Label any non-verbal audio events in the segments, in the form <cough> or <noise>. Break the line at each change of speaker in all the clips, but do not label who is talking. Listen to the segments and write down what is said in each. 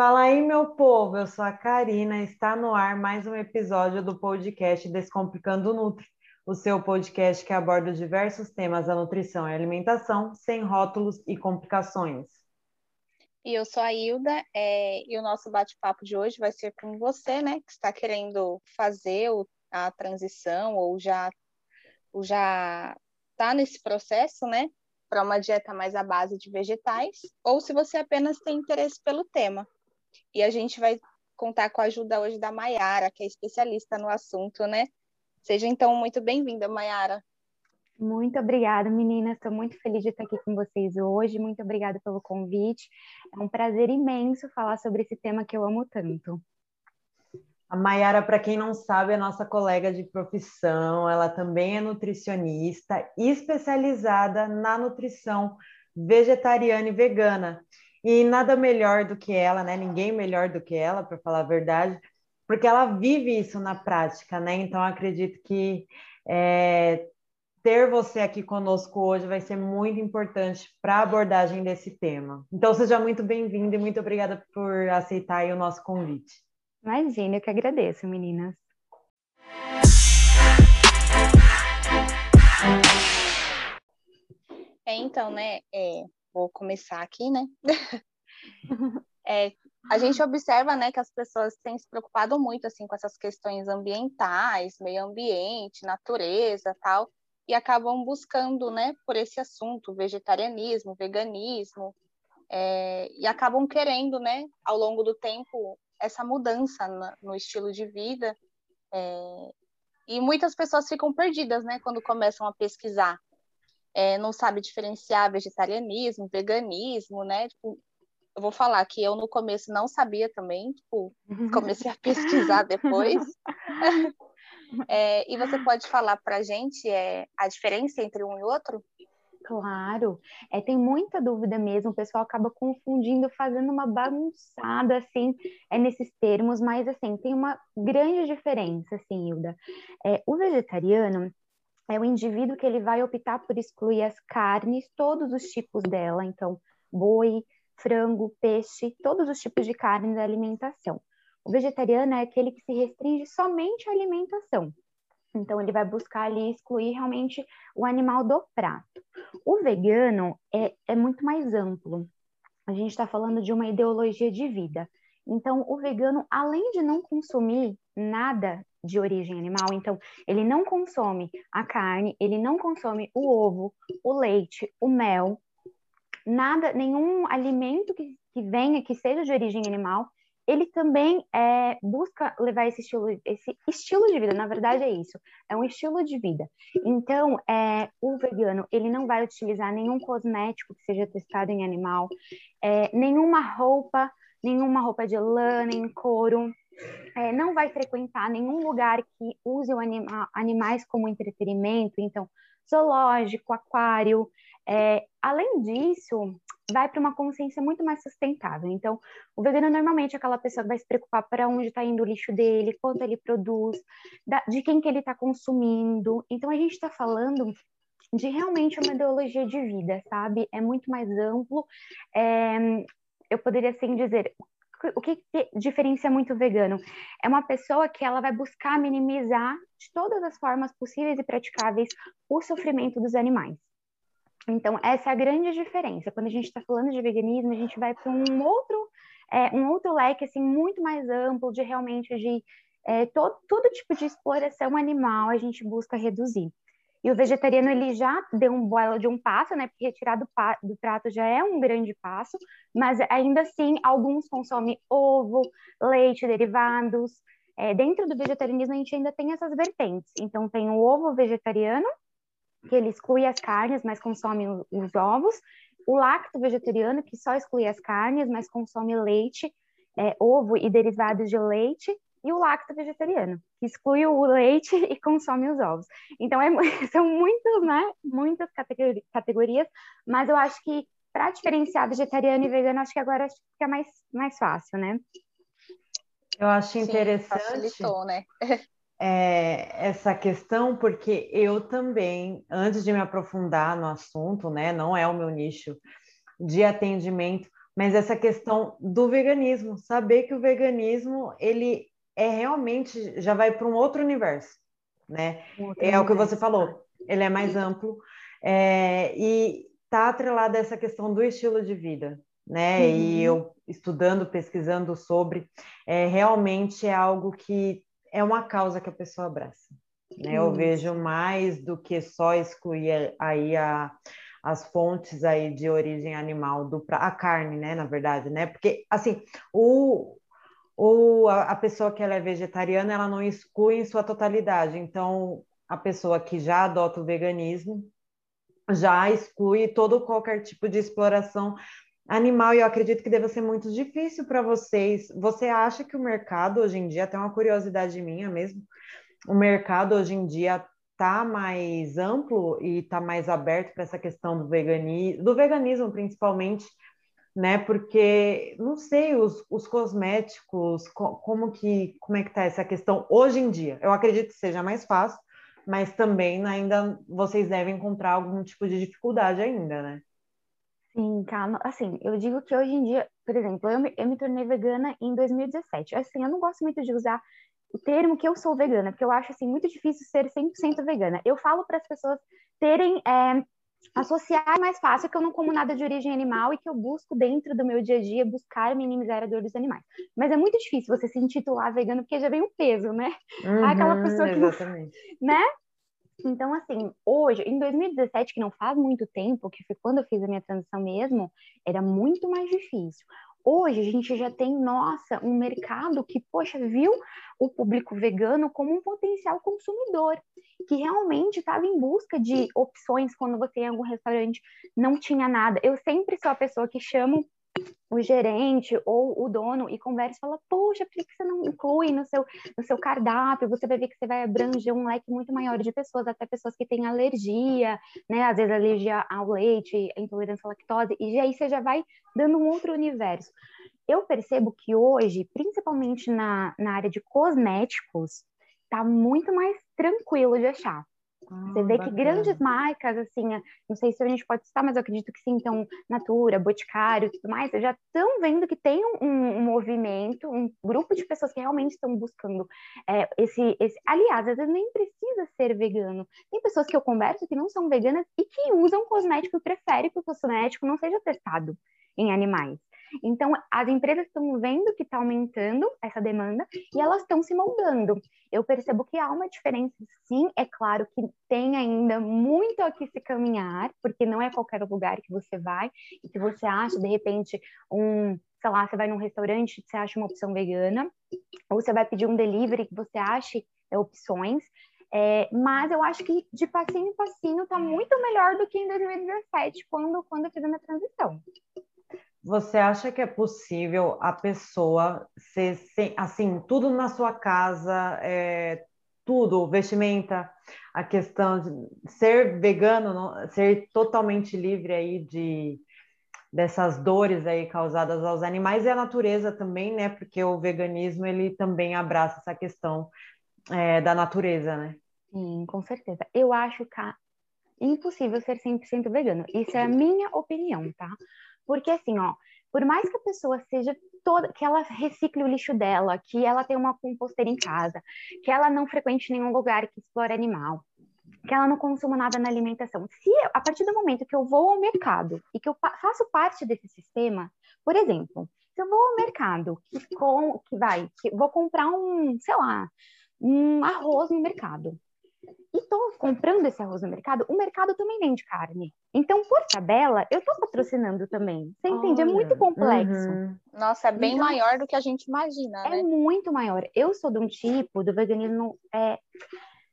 Fala aí, meu povo, eu sou a Karina, está no ar mais um episódio do podcast Descomplicando Nutri, o seu podcast que aborda diversos temas da nutrição e alimentação, sem rótulos e complicações.
E eu sou a Hilda, é, e o nosso bate-papo de hoje vai ser com você, né, que está querendo fazer a transição ou já ou já está nesse processo, né, para uma dieta mais à base de vegetais, ou se você apenas tem interesse pelo tema. E a gente vai contar com a ajuda hoje da Maiara, que é especialista no assunto, né? Seja então muito bem-vinda, Maiara.
Muito obrigada, meninas. Estou muito feliz de estar aqui com vocês hoje. Muito obrigada pelo convite. É um prazer imenso falar sobre esse tema que eu amo tanto.
A Mayara, para quem não sabe, é nossa colega de profissão. Ela também é nutricionista especializada na nutrição vegetariana e vegana. E nada melhor do que ela, né? Ninguém melhor do que ela, para falar a verdade, porque ela vive isso na prática, né? Então, acredito que é, ter você aqui conosco hoje vai ser muito importante para a abordagem desse tema. Então, seja muito bem-vinda e muito obrigada por aceitar o nosso convite.
Imagina, eu que agradeço, meninas.
É, então, né, é, vou começar aqui, né? <laughs> é, a gente observa, né, que as pessoas têm se preocupado muito, assim, com essas questões ambientais, meio ambiente, natureza, tal, e acabam buscando, né, por esse assunto, vegetarianismo, veganismo, é, e acabam querendo, né, ao longo do tempo, essa mudança na, no estilo de vida, é, e muitas pessoas ficam perdidas, né, quando começam a pesquisar é, não sabe diferenciar vegetarianismo, veganismo, né? Tipo, eu vou falar que eu no começo não sabia também, tipo, comecei a pesquisar depois. <laughs> é, e você pode falar para a gente é, a diferença entre um e outro?
Claro, é, tem muita dúvida mesmo, o pessoal acaba confundindo, fazendo uma bagunçada, assim, é, nesses termos, mas, assim, tem uma grande diferença, assim, Hilda. É, o vegetariano, é o indivíduo que ele vai optar por excluir as carnes, todos os tipos dela, então boi, frango, peixe, todos os tipos de carne da alimentação. O vegetariano é aquele que se restringe somente à alimentação. Então, ele vai buscar ali excluir realmente o animal do prato. O vegano é, é muito mais amplo. A gente está falando de uma ideologia de vida. Então, o vegano, além de não consumir nada de origem animal, então ele não consome a carne, ele não consome o ovo, o leite, o mel, nada, nenhum alimento que, que venha, que seja de origem animal, ele também é, busca levar esse estilo, esse estilo de vida, na verdade é isso, é um estilo de vida. Então, é, o vegano, ele não vai utilizar nenhum cosmético que seja testado em animal, é, nenhuma roupa, nenhuma roupa de lã, nem couro, é, não vai frequentar nenhum lugar que use anima, animais como entretenimento, então, zoológico, aquário. É, além disso, vai para uma consciência muito mais sustentável. Então, o vegano normalmente é aquela pessoa que vai se preocupar para onde está indo o lixo dele, quanto ele produz, da, de quem que ele está consumindo. Então, a gente está falando de realmente uma ideologia de vida, sabe? É muito mais amplo. É, eu poderia assim dizer, o que, que diferencia muito o vegano? É uma pessoa que ela vai buscar minimizar de todas as formas possíveis e praticáveis o sofrimento dos animais. Então, essa é a grande diferença. Quando a gente está falando de veganismo, a gente vai para um outro, é, um outro leque assim, muito mais amplo de realmente de é, todo, todo tipo de exploração animal a gente busca reduzir. E o vegetariano ele já deu um boelo de um passo, né? Porque retirar do, do, prato já é um grande passo, mas ainda assim alguns consomem ovo, leite, derivados. É, dentro do vegetarianismo a gente ainda tem essas vertentes. Então tem o ovo vegetariano, que ele exclui as carnes, mas consome os, os ovos. O lacto vegetariano, que só exclui as carnes, mas consome leite, é, ovo e derivados de leite e o lacto vegetariano, que exclui o leite <laughs> e consome os ovos. Então, é, <laughs> são muitos, né, muitas categorias, mas eu acho que para diferenciar vegetariano e vegano, acho que agora fica mais, mais fácil, né?
Eu acho interessante
Sim, né? <laughs>
é, essa questão, porque eu também, antes de me aprofundar no assunto, né, não é o meu nicho de atendimento, mas essa questão do veganismo, saber que o veganismo ele é realmente já vai para um outro universo, né? Outro é universo. o que você falou, ele é mais amplo é, e está atrelado a essa questão do estilo de vida, né? Uhum. E eu estudando, pesquisando sobre, é, realmente é algo que é uma causa que a pessoa abraça. Né? Eu vejo mais do que só excluir aí a, as fontes aí de origem animal do a carne, né, na verdade, né? Porque assim, o, o a, a pessoa que ela é vegetariana, ela não exclui em sua totalidade. Então, a pessoa que já adota o veganismo já exclui todo qualquer tipo de exploração animal, e eu acredito que deva ser muito difícil para vocês. Você acha que o mercado hoje em dia, até uma curiosidade minha mesmo, o mercado hoje em dia está mais amplo e está mais aberto para essa questão do veganismo, do veganismo principalmente, né? Porque não sei os, os cosméticos, como que como é que está essa questão hoje em dia. Eu acredito que seja mais fácil, mas também ainda vocês devem encontrar algum tipo de dificuldade ainda, né?
Sim, calma. Assim, eu digo que hoje em dia, por exemplo, eu me, eu me tornei vegana em 2017. Assim, eu não gosto muito de usar o termo que eu sou vegana, porque eu acho assim muito difícil ser 100% vegana. Eu falo para as pessoas terem é, associar mais fácil que eu não como nada de origem animal e que eu busco dentro do meu dia a dia buscar minimizar a dor dos animais. Mas é muito difícil você se intitular vegano porque já vem o peso, né?
Uhum, Aquela pessoa que exatamente.
né? Então, assim, hoje, em 2017, que não faz muito tempo, que foi quando eu fiz a minha transição mesmo, era muito mais difícil. Hoje a gente já tem, nossa, um mercado que, poxa, viu o público vegano como um potencial consumidor, que realmente estava em busca de opções quando você em algum restaurante não tinha nada. Eu sempre sou a pessoa que chamo o gerente ou o dono e conversa e fala, poxa, por que você não inclui no seu, no seu cardápio? Você vai ver que você vai abranger um leque muito maior de pessoas, até pessoas que têm alergia, né? Às vezes alergia ao leite, intolerância à lactose, e aí você já vai dando um outro universo. Eu percebo que hoje, principalmente na, na área de cosméticos, tá muito mais tranquilo de achar. Ah, Você vê bacana. que grandes marcas, assim, não sei se a gente pode citar, mas eu acredito que sim, então, Natura, Boticário e tudo mais, já estão vendo que tem um, um, movimento, um grupo de pessoas que realmente estão buscando é, esse, esse. Aliás, às vezes nem precisa ser vegano. Tem pessoas que eu converso que não são veganas e que usam cosmético e preferem que o cosmético não seja testado em animais. Então, as empresas estão vendo que está aumentando essa demanda e elas estão se moldando. Eu percebo que há uma diferença, sim. É claro que tem ainda muito a que se caminhar, porque não é qualquer lugar que você vai e que você acha, de repente, um, sei lá, você vai num restaurante, você acha uma opção vegana, ou você vai pedir um delivery que você ache é, opções. É, mas eu acho que de passinho em passinho está muito melhor do que em 2017, quando, quando eu fiz a minha transição.
Você acha que é possível a pessoa ser assim, tudo na sua casa, é, tudo, vestimenta, a questão de ser vegano, não, ser totalmente livre aí de dessas dores aí causadas aos animais e à natureza também, né? Porque o veganismo ele também abraça essa questão é, da natureza, né?
Sim, com certeza. Eu acho que impossível ser 100% vegano. Isso é a minha opinião, tá? Porque assim, ó, por mais que a pessoa seja toda, que ela recicle o lixo dela, que ela tenha uma composteira em casa, que ela não frequente nenhum lugar que explore animal, que ela não consuma nada na alimentação. Se eu, a partir do momento que eu vou ao mercado e que eu faço parte desse sistema, por exemplo, se eu vou ao mercado que, com, que vai, que vou comprar um, sei lá, um arroz no mercado estou comprando esse arroz no mercado, o mercado também vende carne. Então, por tabela, eu estou patrocinando também. Você entende? É muito complexo. Uhum.
Nossa, é bem então, maior do que a gente imagina,
É né? muito maior. Eu sou de um tipo do veganismo é,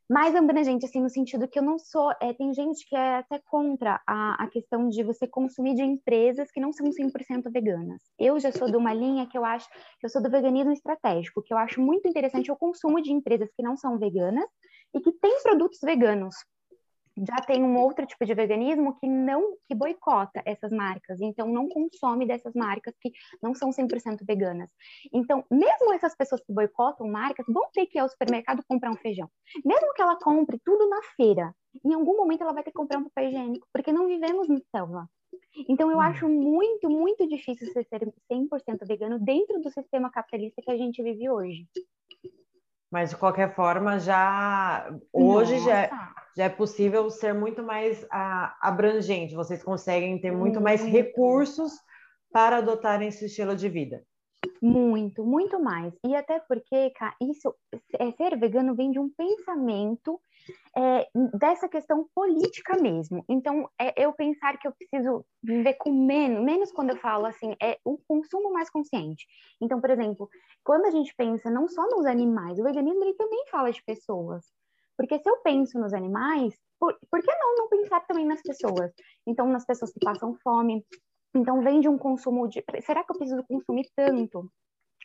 mais abrangente, assim, no sentido que eu não sou. É, tem gente que é até contra a, a questão de você consumir de empresas que não são 100% veganas. Eu já sou de uma linha que eu acho que eu sou do veganismo estratégico, que eu acho muito interessante o consumo de empresas que não são veganas e que têm produtos veganos já tem um outro tipo de veganismo que não que boicota essas marcas, então não consome dessas marcas que não são 100% veganas. Então, mesmo essas pessoas que boicotam marcas vão ter que ir ao supermercado comprar um feijão. Mesmo que ela compre tudo na feira, em algum momento ela vai ter que comprar um papel higiênico, porque não vivemos no selva. Então, eu hum. acho muito, muito difícil você ser 100% vegano dentro do sistema capitalista que a gente vive hoje.
Mas, de qualquer forma, já hoje já, é, já é possível ser muito mais a, abrangente. Vocês conseguem ter muito, muito mais recursos para adotarem esse estilo de vida.
Muito, muito mais. E até porque, cara, isso, é, ser vegano vem de um pensamento é, dessa questão política mesmo. Então, é eu pensar que eu preciso viver com menos, menos quando eu falo assim, é o consumo mais consciente. Então, por exemplo, quando a gente pensa não só nos animais, o veganismo ele também fala de pessoas. Porque se eu penso nos animais, por, por que não não pensar também nas pessoas? Então, nas pessoas que passam fome, então, vem de um consumo de. Será que eu preciso consumir tanto?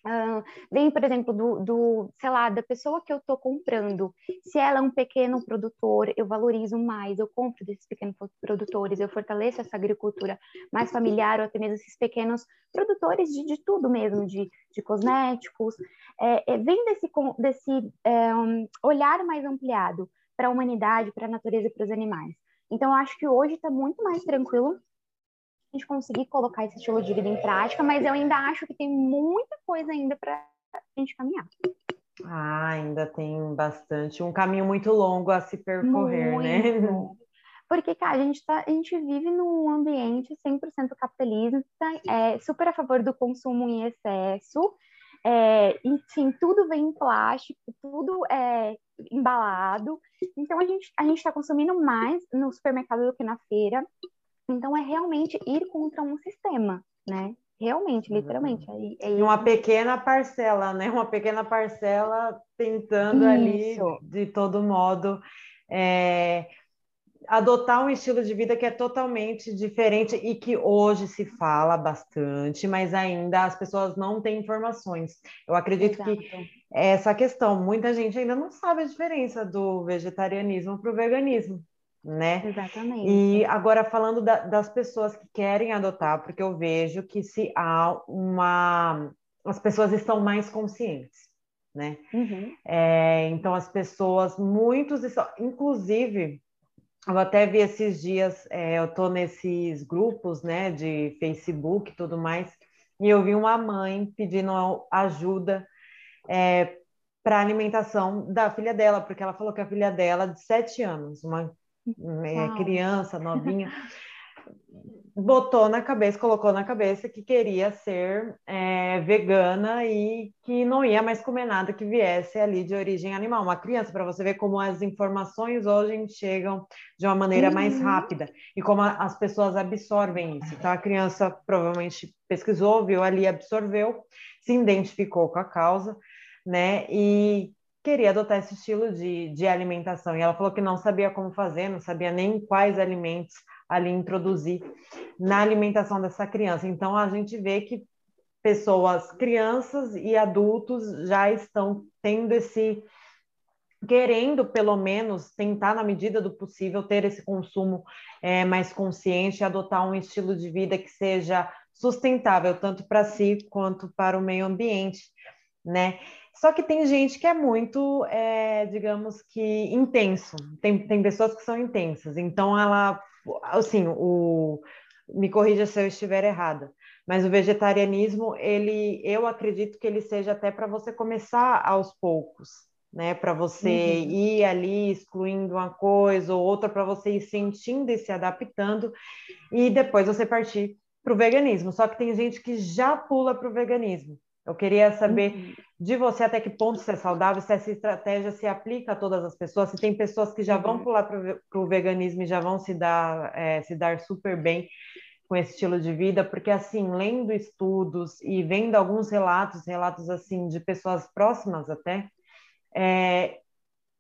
Uh, vem, por exemplo, do, do, sei lá, da pessoa que eu estou comprando. Se ela é um pequeno produtor, eu valorizo mais, eu compro desses pequenos produtores, eu fortaleço essa agricultura mais familiar, ou até mesmo esses pequenos produtores de, de tudo mesmo, de, de cosméticos. É, é, vem desse, desse é, um, olhar mais ampliado para a humanidade, para a natureza e para os animais. Então, eu acho que hoje está muito mais tranquilo gente conseguir colocar esse estilo de vida em prática, mas eu ainda acho que tem muita coisa ainda para a gente caminhar.
Ah, ainda tem bastante, um caminho muito longo a se percorrer, né? muito. né? <laughs>
Porque, cara, a gente, tá, a gente vive num ambiente 100% capitalista, é super a favor do consumo em excesso, é, enfim, tudo vem em plástico, tudo é embalado. Então, a gente a está consumindo mais no supermercado do que na feira. Então, é realmente ir contra um sistema, né? Realmente, literalmente. É,
é uma pequena parcela, né? Uma pequena parcela tentando Isso. ali, de todo modo, é, adotar um estilo de vida que é totalmente diferente e que hoje se fala bastante, mas ainda as pessoas não têm informações. Eu acredito Exato. que essa questão, muita gente ainda não sabe a diferença do vegetarianismo para o veganismo né?
Exatamente.
E agora falando da, das pessoas que querem adotar, porque eu vejo que se há uma, as pessoas estão mais conscientes, né? Uhum. É, então as pessoas, muitos estão, inclusive, eu até vi esses dias, é, eu tô nesses grupos, né, de Facebook e tudo mais, e eu vi uma mãe pedindo ajuda é, para alimentação da filha dela, porque ela falou que a filha dela, de sete anos, uma é, criança, novinha, <laughs> botou na cabeça, colocou na cabeça que queria ser é, vegana e que não ia mais comer nada que viesse ali de origem animal. Uma criança, para você ver como as informações hoje chegam de uma maneira uhum. mais rápida e como a, as pessoas absorvem isso. Então, a criança provavelmente pesquisou, viu ali, absorveu, se identificou com a causa, né? E queria adotar esse estilo de, de alimentação. E ela falou que não sabia como fazer, não sabia nem quais alimentos ali introduzir na alimentação dessa criança. Então, a gente vê que pessoas, crianças e adultos já estão tendo esse querendo pelo menos tentar na medida do possível ter esse consumo é, mais consciente, adotar um estilo de vida que seja sustentável tanto para si quanto para o meio ambiente, né? Só que tem gente que é muito, é, digamos que, intenso. Tem, tem pessoas que são intensas. Então, ela, assim, o, me corrija se eu estiver errada, mas o vegetarianismo, ele, eu acredito que ele seja até para você começar aos poucos, né? Para você uhum. ir ali excluindo uma coisa ou outra, para você ir sentindo e se adaptando, e depois você partir para o veganismo. Só que tem gente que já pula para o veganismo. Eu queria saber uhum. De você até que ponto isso é saudável, se essa estratégia se aplica a todas as pessoas, se tem pessoas que já vão uhum. pular para o veganismo e já vão se dar, é, se dar super bem com esse estilo de vida, porque assim, lendo estudos e vendo alguns relatos, relatos assim de pessoas próximas até, é,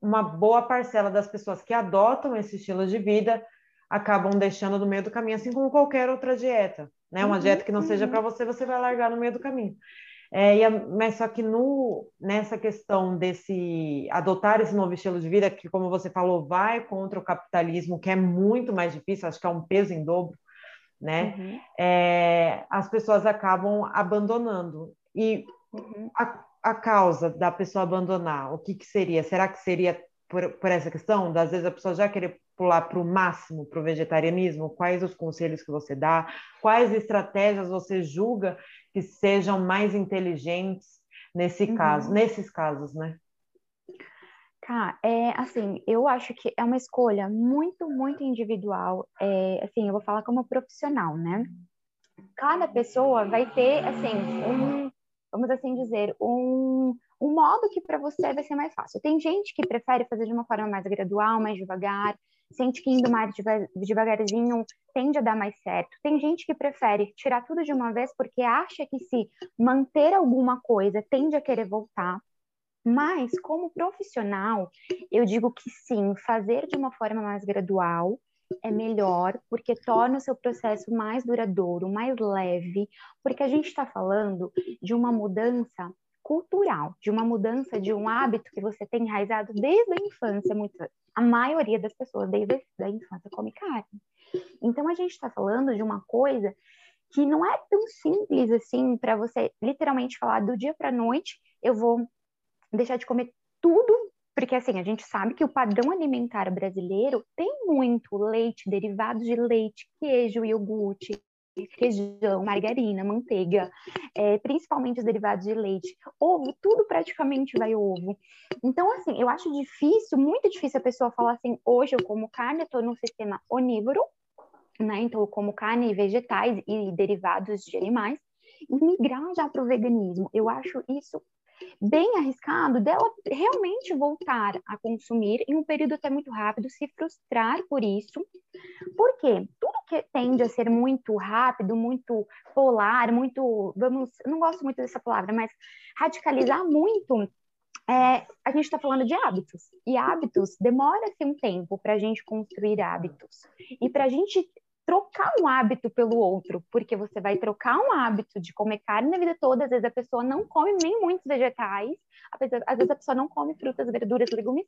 uma boa parcela das pessoas que adotam esse estilo de vida acabam deixando no meio do caminho, assim como qualquer outra dieta, né? Uma uhum, dieta que não uhum. seja para você, você vai largar no meio do caminho. É, a, mas só que no, nessa questão desse adotar esse novo estilo de vida, que como você falou, vai contra o capitalismo, que é muito mais difícil, acho que é um peso em dobro, né? Uhum. É, as pessoas acabam abandonando. E uhum. a, a causa da pessoa abandonar, o que, que seria? Será que seria por, por essa questão, das vezes a pessoa já querer pular para o máximo para o vegetarianismo? Quais os conselhos que você dá? Quais estratégias você julga que sejam mais inteligentes nesse uhum. caso, nesses casos, né?
Tá, é assim, eu acho que é uma escolha muito, muito individual. É, assim, eu vou falar como profissional, né? Cada pessoa vai ter, assim, um, vamos assim dizer, um, um modo que para você vai ser mais fácil. Tem gente que prefere fazer de uma forma mais gradual, mais devagar, sente que indo mais devagarzinho tende a dar mais certo. Tem gente que prefere tirar tudo de uma vez porque acha que se manter alguma coisa tende a querer voltar. Mas, como profissional, eu digo que sim, fazer de uma forma mais gradual é melhor, porque torna o seu processo mais duradouro, mais leve, porque a gente está falando de uma mudança cultural, de uma mudança de um hábito que você tem enraizado desde a infância. Muito, a maioria das pessoas desde a infância come carne. Então a gente está falando de uma coisa que não é tão simples assim para você literalmente falar do dia para noite eu vou deixar de comer tudo, porque assim a gente sabe que o padrão alimentar brasileiro tem muito leite, derivados de leite, queijo, iogurte, região, margarina, manteiga, é, principalmente os derivados de leite, ovo, tudo praticamente vai ovo. Então, assim, eu acho difícil, muito difícil a pessoa falar assim, hoje eu como carne, estou num sistema onívoro, né? Então, eu como carne e vegetais e derivados de animais, e migrar já para o veganismo. Eu acho isso bem arriscado dela realmente voltar a consumir em um período até muito rápido, se frustrar por isso. Porque tudo que tende a ser muito rápido, muito polar, muito, vamos, não gosto muito dessa palavra, mas radicalizar muito é, a gente está falando de hábitos. E hábitos demora-se um tempo para a gente construir hábitos. E para a gente trocar um hábito pelo outro, porque você vai trocar um hábito de comer carne a vida toda, às vezes a pessoa não come nem muitos vegetais, às vezes a pessoa não come frutas, verduras, legumes,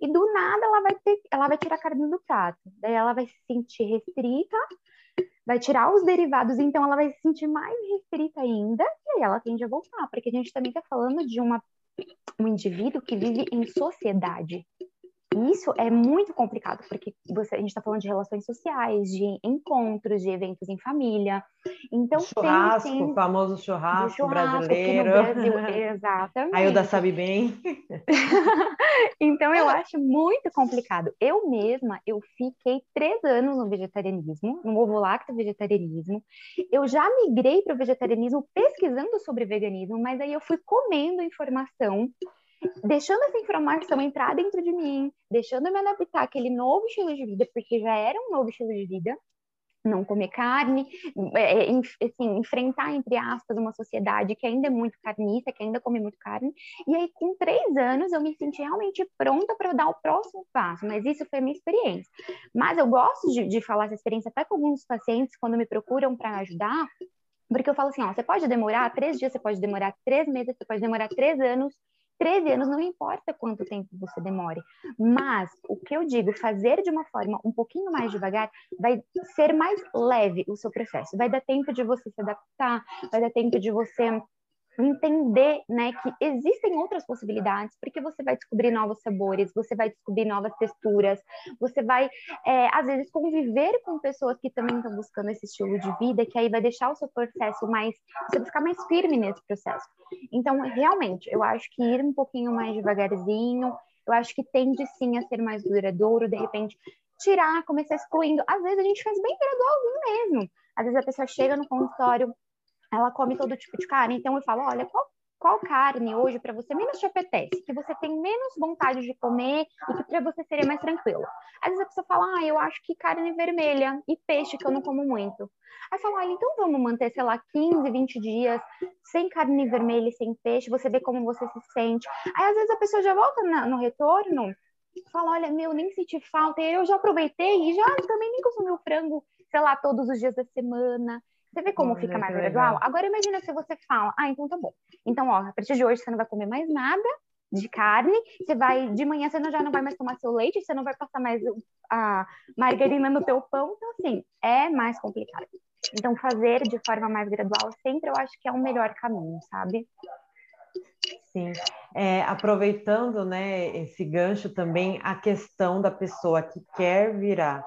e do nada ela vai ter, ela vai tirar a carne do prato. Daí ela vai se sentir restrita, vai tirar os derivados, então ela vai se sentir mais restrita ainda, e aí ela tende a voltar, porque a gente também está falando de uma um indivíduo que vive em sociedade. Isso é muito complicado, porque você, a gente está falando de relações sociais, de encontros, de eventos em família. Então,
churrasco, o famoso churrasco, churrasco brasileiro.
Brasil, <laughs> exatamente.
A Ilda sabe bem. <laughs>
então, eu acho muito complicado. Eu mesma, eu fiquei três anos no vegetarianismo, no ovo lacto vegetarianismo. Eu já migrei para o vegetarianismo pesquisando sobre veganismo, mas aí eu fui comendo informação deixando essa informação entrar dentro de mim, deixando eu me adaptar àquele novo estilo de vida, porque já era um novo estilo de vida, não comer carne, é, é assim, enfrentar, entre aspas, uma sociedade que ainda é muito carnista, que ainda come muito carne. E aí, com três anos, eu me senti realmente pronta para dar o próximo passo, mas isso foi a minha experiência. Mas eu gosto de, de falar essa experiência até com alguns pacientes, quando me procuram para ajudar, porque eu falo assim, ó, você pode demorar três dias, você pode demorar três meses, você pode demorar três anos, 13 anos, não importa quanto tempo você demore. Mas o que eu digo, fazer de uma forma um pouquinho mais devagar vai ser mais leve o seu processo. Vai dar tempo de você se adaptar, vai dar tempo de você entender, né, que existem outras possibilidades, porque você vai descobrir novos sabores, você vai descobrir novas texturas, você vai, é, às vezes, conviver com pessoas que também estão buscando esse estilo de vida, que aí vai deixar o seu processo mais, você ficar mais firme nesse processo. Então, realmente, eu acho que ir um pouquinho mais devagarzinho, eu acho que tende sim a ser mais duradouro, de repente, tirar, começar excluindo. Às vezes a gente faz bem gradualzinho mesmo. Às vezes a pessoa chega no consultório, ela come todo tipo de carne. Então eu falo, olha, qual, qual carne hoje para você menos te apetece, que você tem menos vontade de comer e que para você seria mais tranquilo. Às vezes a pessoa fala, ah, eu acho que carne vermelha e peixe que eu não como muito. Aí fala, ah, então vamos manter, sei lá, 15, 20 dias sem carne vermelha e sem peixe, você vê como você se sente. Aí às vezes a pessoa já volta na, no retorno fala, olha, meu, nem senti falta, eu já aproveitei e já também nem consumi o frango, sei lá, todos os dias da semana. Você vê como fica mais gradual? Agora imagina se você fala, ah, então tá bom. Então, ó, a partir de hoje você não vai comer mais nada de carne, você vai, de manhã você não, já não vai mais tomar seu leite, você não vai passar mais a margarina no teu pão, então assim, é mais complicado. Então, fazer de forma mais gradual sempre eu acho que é o melhor caminho, sabe?
Sim, é, aproveitando né, esse gancho também, a questão da pessoa que quer virar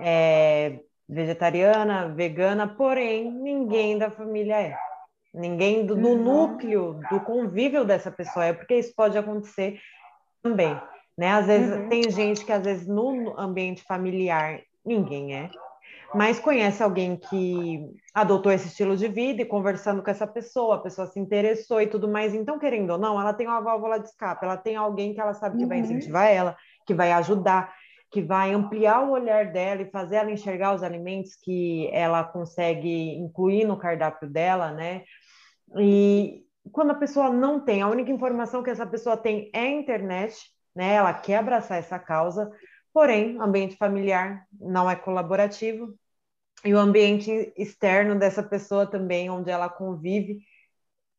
é, vegetariana, vegana, porém ninguém da família é. Ninguém do, do uhum. núcleo, do convívio dessa pessoa é, porque isso pode acontecer também. Né? Às vezes uhum. tem gente que às vezes no ambiente familiar ninguém é, mas conhece alguém que adotou esse estilo de vida e conversando com essa pessoa, a pessoa se interessou e tudo mais. Então, querendo ou não, ela tem uma válvula de escape, ela tem alguém que ela sabe que uhum. vai incentivar ela, que vai ajudar, que vai ampliar o olhar dela e fazer ela enxergar os alimentos que ela consegue incluir no cardápio dela, né? E quando a pessoa não tem, a única informação que essa pessoa tem é a internet, né? Ela quer abraçar essa causa, porém, ambiente familiar não é colaborativo e o ambiente externo dessa pessoa também, onde ela convive,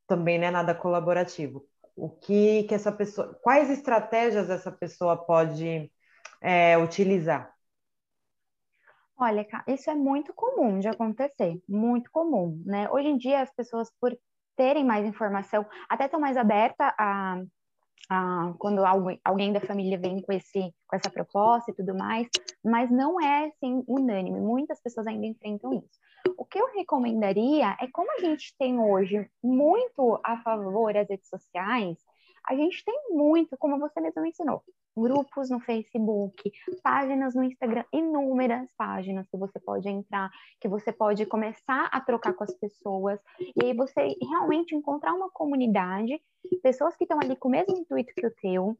também não é nada colaborativo. O que que essa pessoa, quais estratégias essa pessoa pode é, utilizar?
Olha, isso é muito comum de acontecer, muito comum, né? Hoje em dia as pessoas, por terem mais informação, até estão mais abertas a, a, quando alguém, da família vem com, esse, com essa proposta e tudo mais, mas não é assim unânime. Muitas pessoas ainda enfrentam isso. O que eu recomendaria é como a gente tem hoje muito a favor das redes sociais, a gente tem muito, como você mesmo ensinou, grupos no Facebook, páginas no Instagram, inúmeras páginas que você pode entrar, que você pode começar a trocar com as pessoas, e aí você realmente encontrar uma comunidade, pessoas que estão ali com o mesmo intuito que o teu,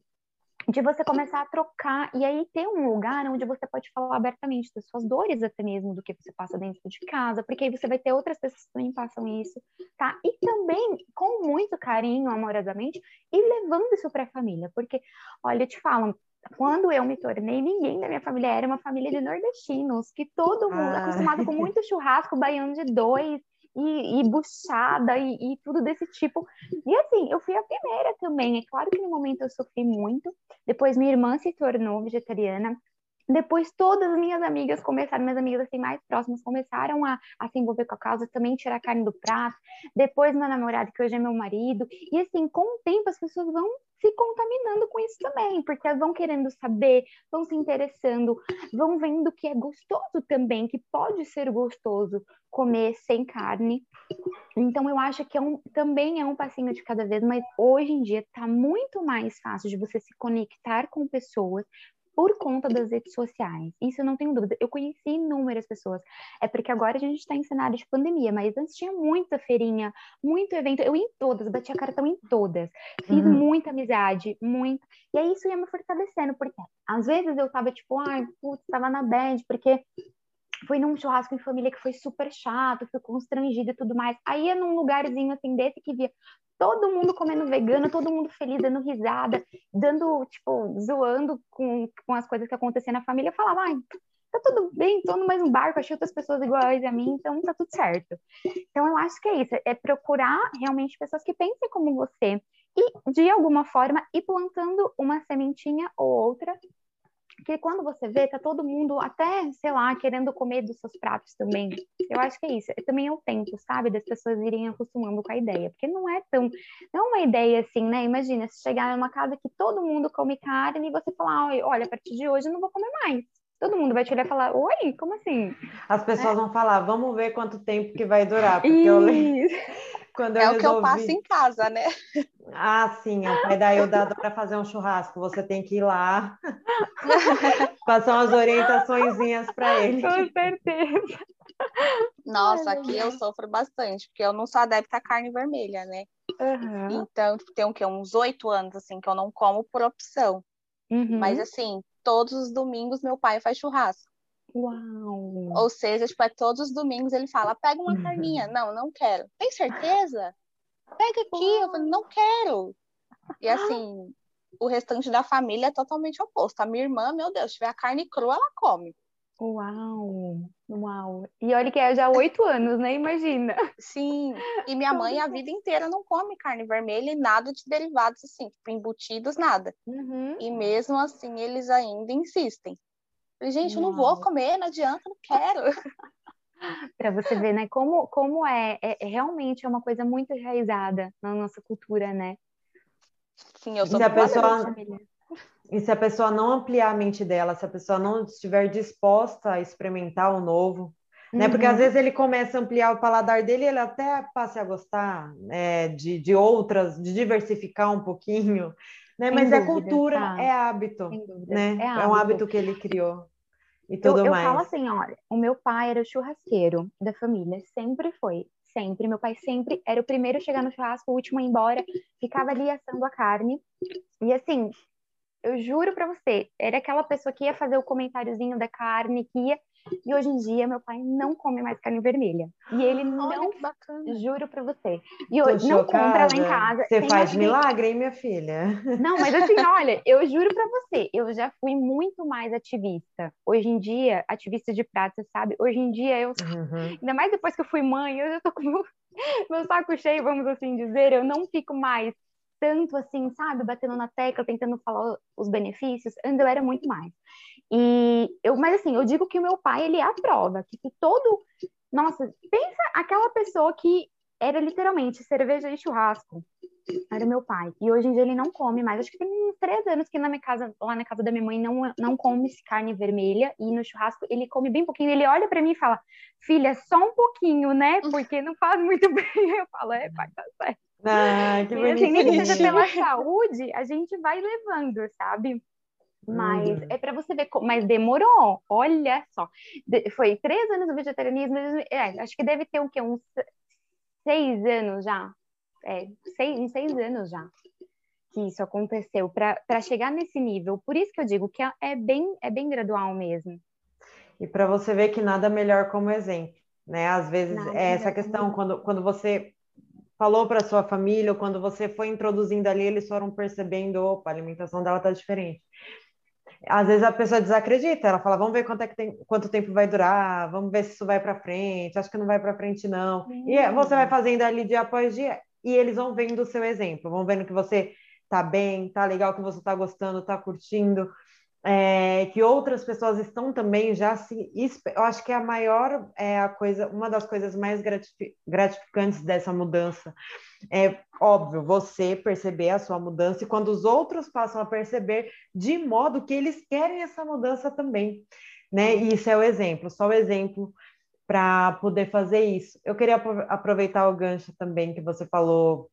de você começar a trocar e aí ter um lugar onde você pode falar abertamente das suas dores até mesmo do que você passa dentro de casa, porque aí você vai ter outras pessoas que também passam isso, tá? E também com muito carinho, amorosamente, e levando isso para a família, porque olha, eu te falo, quando eu me tornei, ninguém da minha família era uma família de nordestinos, que todo mundo ah. acostumado com muito churrasco, baiano de dois, e, e buchada e, e, tudo desse tipo. E assim, eu fui a primeira também. É claro que no momento eu sofri muito. Depois minha irmã se tornou vegetariana. Depois todas as minhas amigas começaram, minhas amigas assim mais próximas começaram a, a se envolver com a causa, também tirar a carne do prato. Depois meu namorado, que hoje é meu marido. E assim, com o tempo as pessoas vão se contaminando com isso também, porque elas vão querendo saber, vão se interessando, vão vendo que é gostoso também, que pode ser gostoso comer sem carne. Então eu acho que é um, também é um passinho de cada vez, mas hoje em dia está muito mais fácil de você se conectar com pessoas, por conta das redes sociais. Isso eu não tenho dúvida. Eu conheci inúmeras pessoas. É porque agora a gente está em cenário de pandemia, mas antes tinha muita feirinha, muito evento. Eu ia em todas, batia cartão em todas. Fiz uhum. muita amizade, muito. E aí isso ia me fortalecendo, porque às vezes eu tava tipo, ai, putz, tava na bad, porque fui num churrasco em família que foi super chato, fui constrangida e tudo mais. Aí ia num lugarzinho assim desse que via todo mundo comendo vegano, todo mundo feliz, dando risada, dando, tipo, zoando com, com as coisas que aconteciam na família. Eu falava, ai, tá tudo bem, tô no mesmo barco, achei outras pessoas iguais a mim, então tá tudo certo. Então eu acho que é isso, é procurar realmente pessoas que pensem como você e, de alguma forma, ir plantando uma sementinha ou outra porque quando você vê, tá todo mundo até, sei lá, querendo comer dos seus pratos também. Eu acho que é isso. Também é o tempo, sabe? Das pessoas irem acostumando com a ideia. Porque não é tão. Não é uma ideia assim, né? Imagina, se chegar numa casa que todo mundo come carne e você falar, olha, a partir de hoje eu não vou comer mais. Todo mundo vai te olhar e falar, oi, como assim?
As pessoas é. vão falar, vamos ver quanto tempo que vai durar. Porque eu lembro. <laughs>
Quando é eu o que eu faço em casa, né?
Ah, sim, o pai da Hilda para fazer um churrasco, você tem que ir lá <laughs> passar umas orientações para ele.
Com certeza.
Nossa, aqui eu sofro bastante, porque eu não sou adepta à carne vermelha, né? Uhum. Então, tem o quê? Uns oito anos, assim, que eu não como por opção. Uhum. Mas, assim, todos os domingos meu pai faz churrasco.
Uau!
Ou seja, tipo, é todos os domingos ele fala, pega uma uhum. carninha. Não, não quero. Tem certeza? Pega aqui. Uau. Eu falei, não quero. E assim, o restante da família é totalmente oposto. A minha irmã, meu Deus, se tiver a carne crua, ela come.
Uau! Uau! E olha que é já oito anos, né? Imagina.
Sim. E minha mãe a vida inteira não come carne vermelha e nada de derivados assim, tipo embutidos, nada. Uhum. E mesmo assim eles ainda insistem. Gente, eu não vou comer, não adianta, não quero. <laughs>
Para você ver, né, como, como é, é, é, realmente é uma coisa muito enraizada na nossa cultura, né?
Sim, eu sou
se a pessoa E se a pessoa não ampliar a mente dela, se a pessoa não estiver disposta a experimentar o novo, né? Porque às uhum. vezes ele começa a ampliar o paladar dele, ele até passa a gostar é, de, de outras, de diversificar um pouquinho, né? Mas é dúvida, é cultura, tá. é hábito, né? É, hábito. é, um hábito que ele criou. E tudo
eu, eu
mais.
falo assim, olha, o meu pai era o churrasqueiro da família, sempre foi, sempre. Meu pai sempre era o primeiro a chegar no churrasco, o último a ir embora, ficava ali assando a carne. E assim, eu juro para você, era aquela pessoa que ia fazer o comentáriozinho da carne, que ia. E hoje em dia, meu pai não come mais carne vermelha. E ele não. Juro para você. E hoje não compra lá em casa.
Você faz milagre, hein, minha filha?
Não, mas assim, olha, eu juro para você, eu já fui muito mais ativista. Hoje em dia, ativista de praça, sabe? Hoje em dia, eu. Uhum. Ainda mais depois que eu fui mãe, eu já tô com meu, <laughs> meu saco cheio, vamos assim dizer. Eu não fico mais tanto assim, sabe, batendo na tecla, tentando falar os benefícios, antes eu era muito mais. E eu, mas assim, eu digo que o meu pai, ele é a prova, que, que todo, nossa, pensa aquela pessoa que era literalmente cerveja e churrasco. Era meu pai. E hoje em dia ele não come mais. Acho que tem uns três anos que na minha casa, lá na casa da minha mãe, não, não come carne vermelha. E no churrasco ele come bem pouquinho. Ele olha para mim e fala: Filha, só um pouquinho, né? Porque não faz muito <laughs> bem. Eu falo: É, pai, tá certo.
Ah, que bonitinho. Assim,
nem que seja pela saúde, a gente vai levando, sabe? Mas uhum. é para você ver, mas demorou, olha só. De, foi três anos do vegetarianismo, é, acho que deve ter o quê? Uns seis anos já. É, seis, uns seis anos já que isso aconteceu, para chegar nesse nível. Por isso que eu digo que é, é bem, é bem gradual mesmo.
E para você ver que nada melhor como exemplo, né? Às vezes nada é essa questão, quando, quando você falou para sua família, ou quando você foi introduzindo ali, eles foram percebendo, opa, a alimentação dela tá diferente. Às vezes a pessoa desacredita, ela fala, vamos ver quanto, é que tem, quanto tempo vai durar, vamos ver se isso vai para frente, acho que não vai para frente não. Uhum. E você vai fazendo ali dia após dia, e eles vão vendo o seu exemplo, vão vendo que você tá bem, tá legal, que você tá gostando, tá curtindo é, que outras pessoas estão também já se. Eu acho que é a maior é a coisa, uma das coisas mais gratificantes dessa mudança. É óbvio você perceber a sua mudança e quando os outros passam a perceber de modo que eles querem essa mudança também, né? E isso é o exemplo, só o exemplo para poder fazer isso. Eu queria aproveitar o gancho também que você falou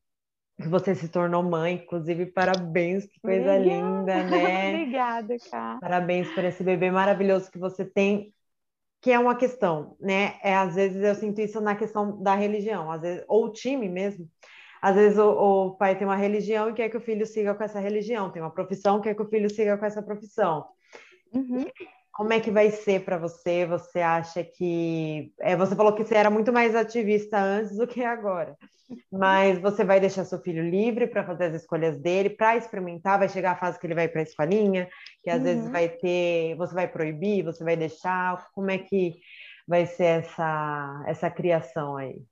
você se tornou mãe, inclusive parabéns, que coisa Obrigada. linda, <laughs> né?
Obrigada, cara.
Parabéns por esse bebê maravilhoso que você tem, que é uma questão, né? É, às vezes eu sinto isso na questão da religião, às vezes, ou time mesmo. Às vezes o, o pai tem uma religião e quer que o filho siga com essa religião, tem uma profissão, quer que o filho siga com essa profissão. Uhum. Como é que vai ser para você? Você acha que. É, você falou que você era muito mais ativista antes do que agora, mas você vai deixar seu filho livre para fazer as escolhas dele, para experimentar? Vai chegar a fase que ele vai para a escolinha, que às uhum. vezes vai ter. Você vai proibir, você vai deixar? Como é que vai ser essa, essa criação aí?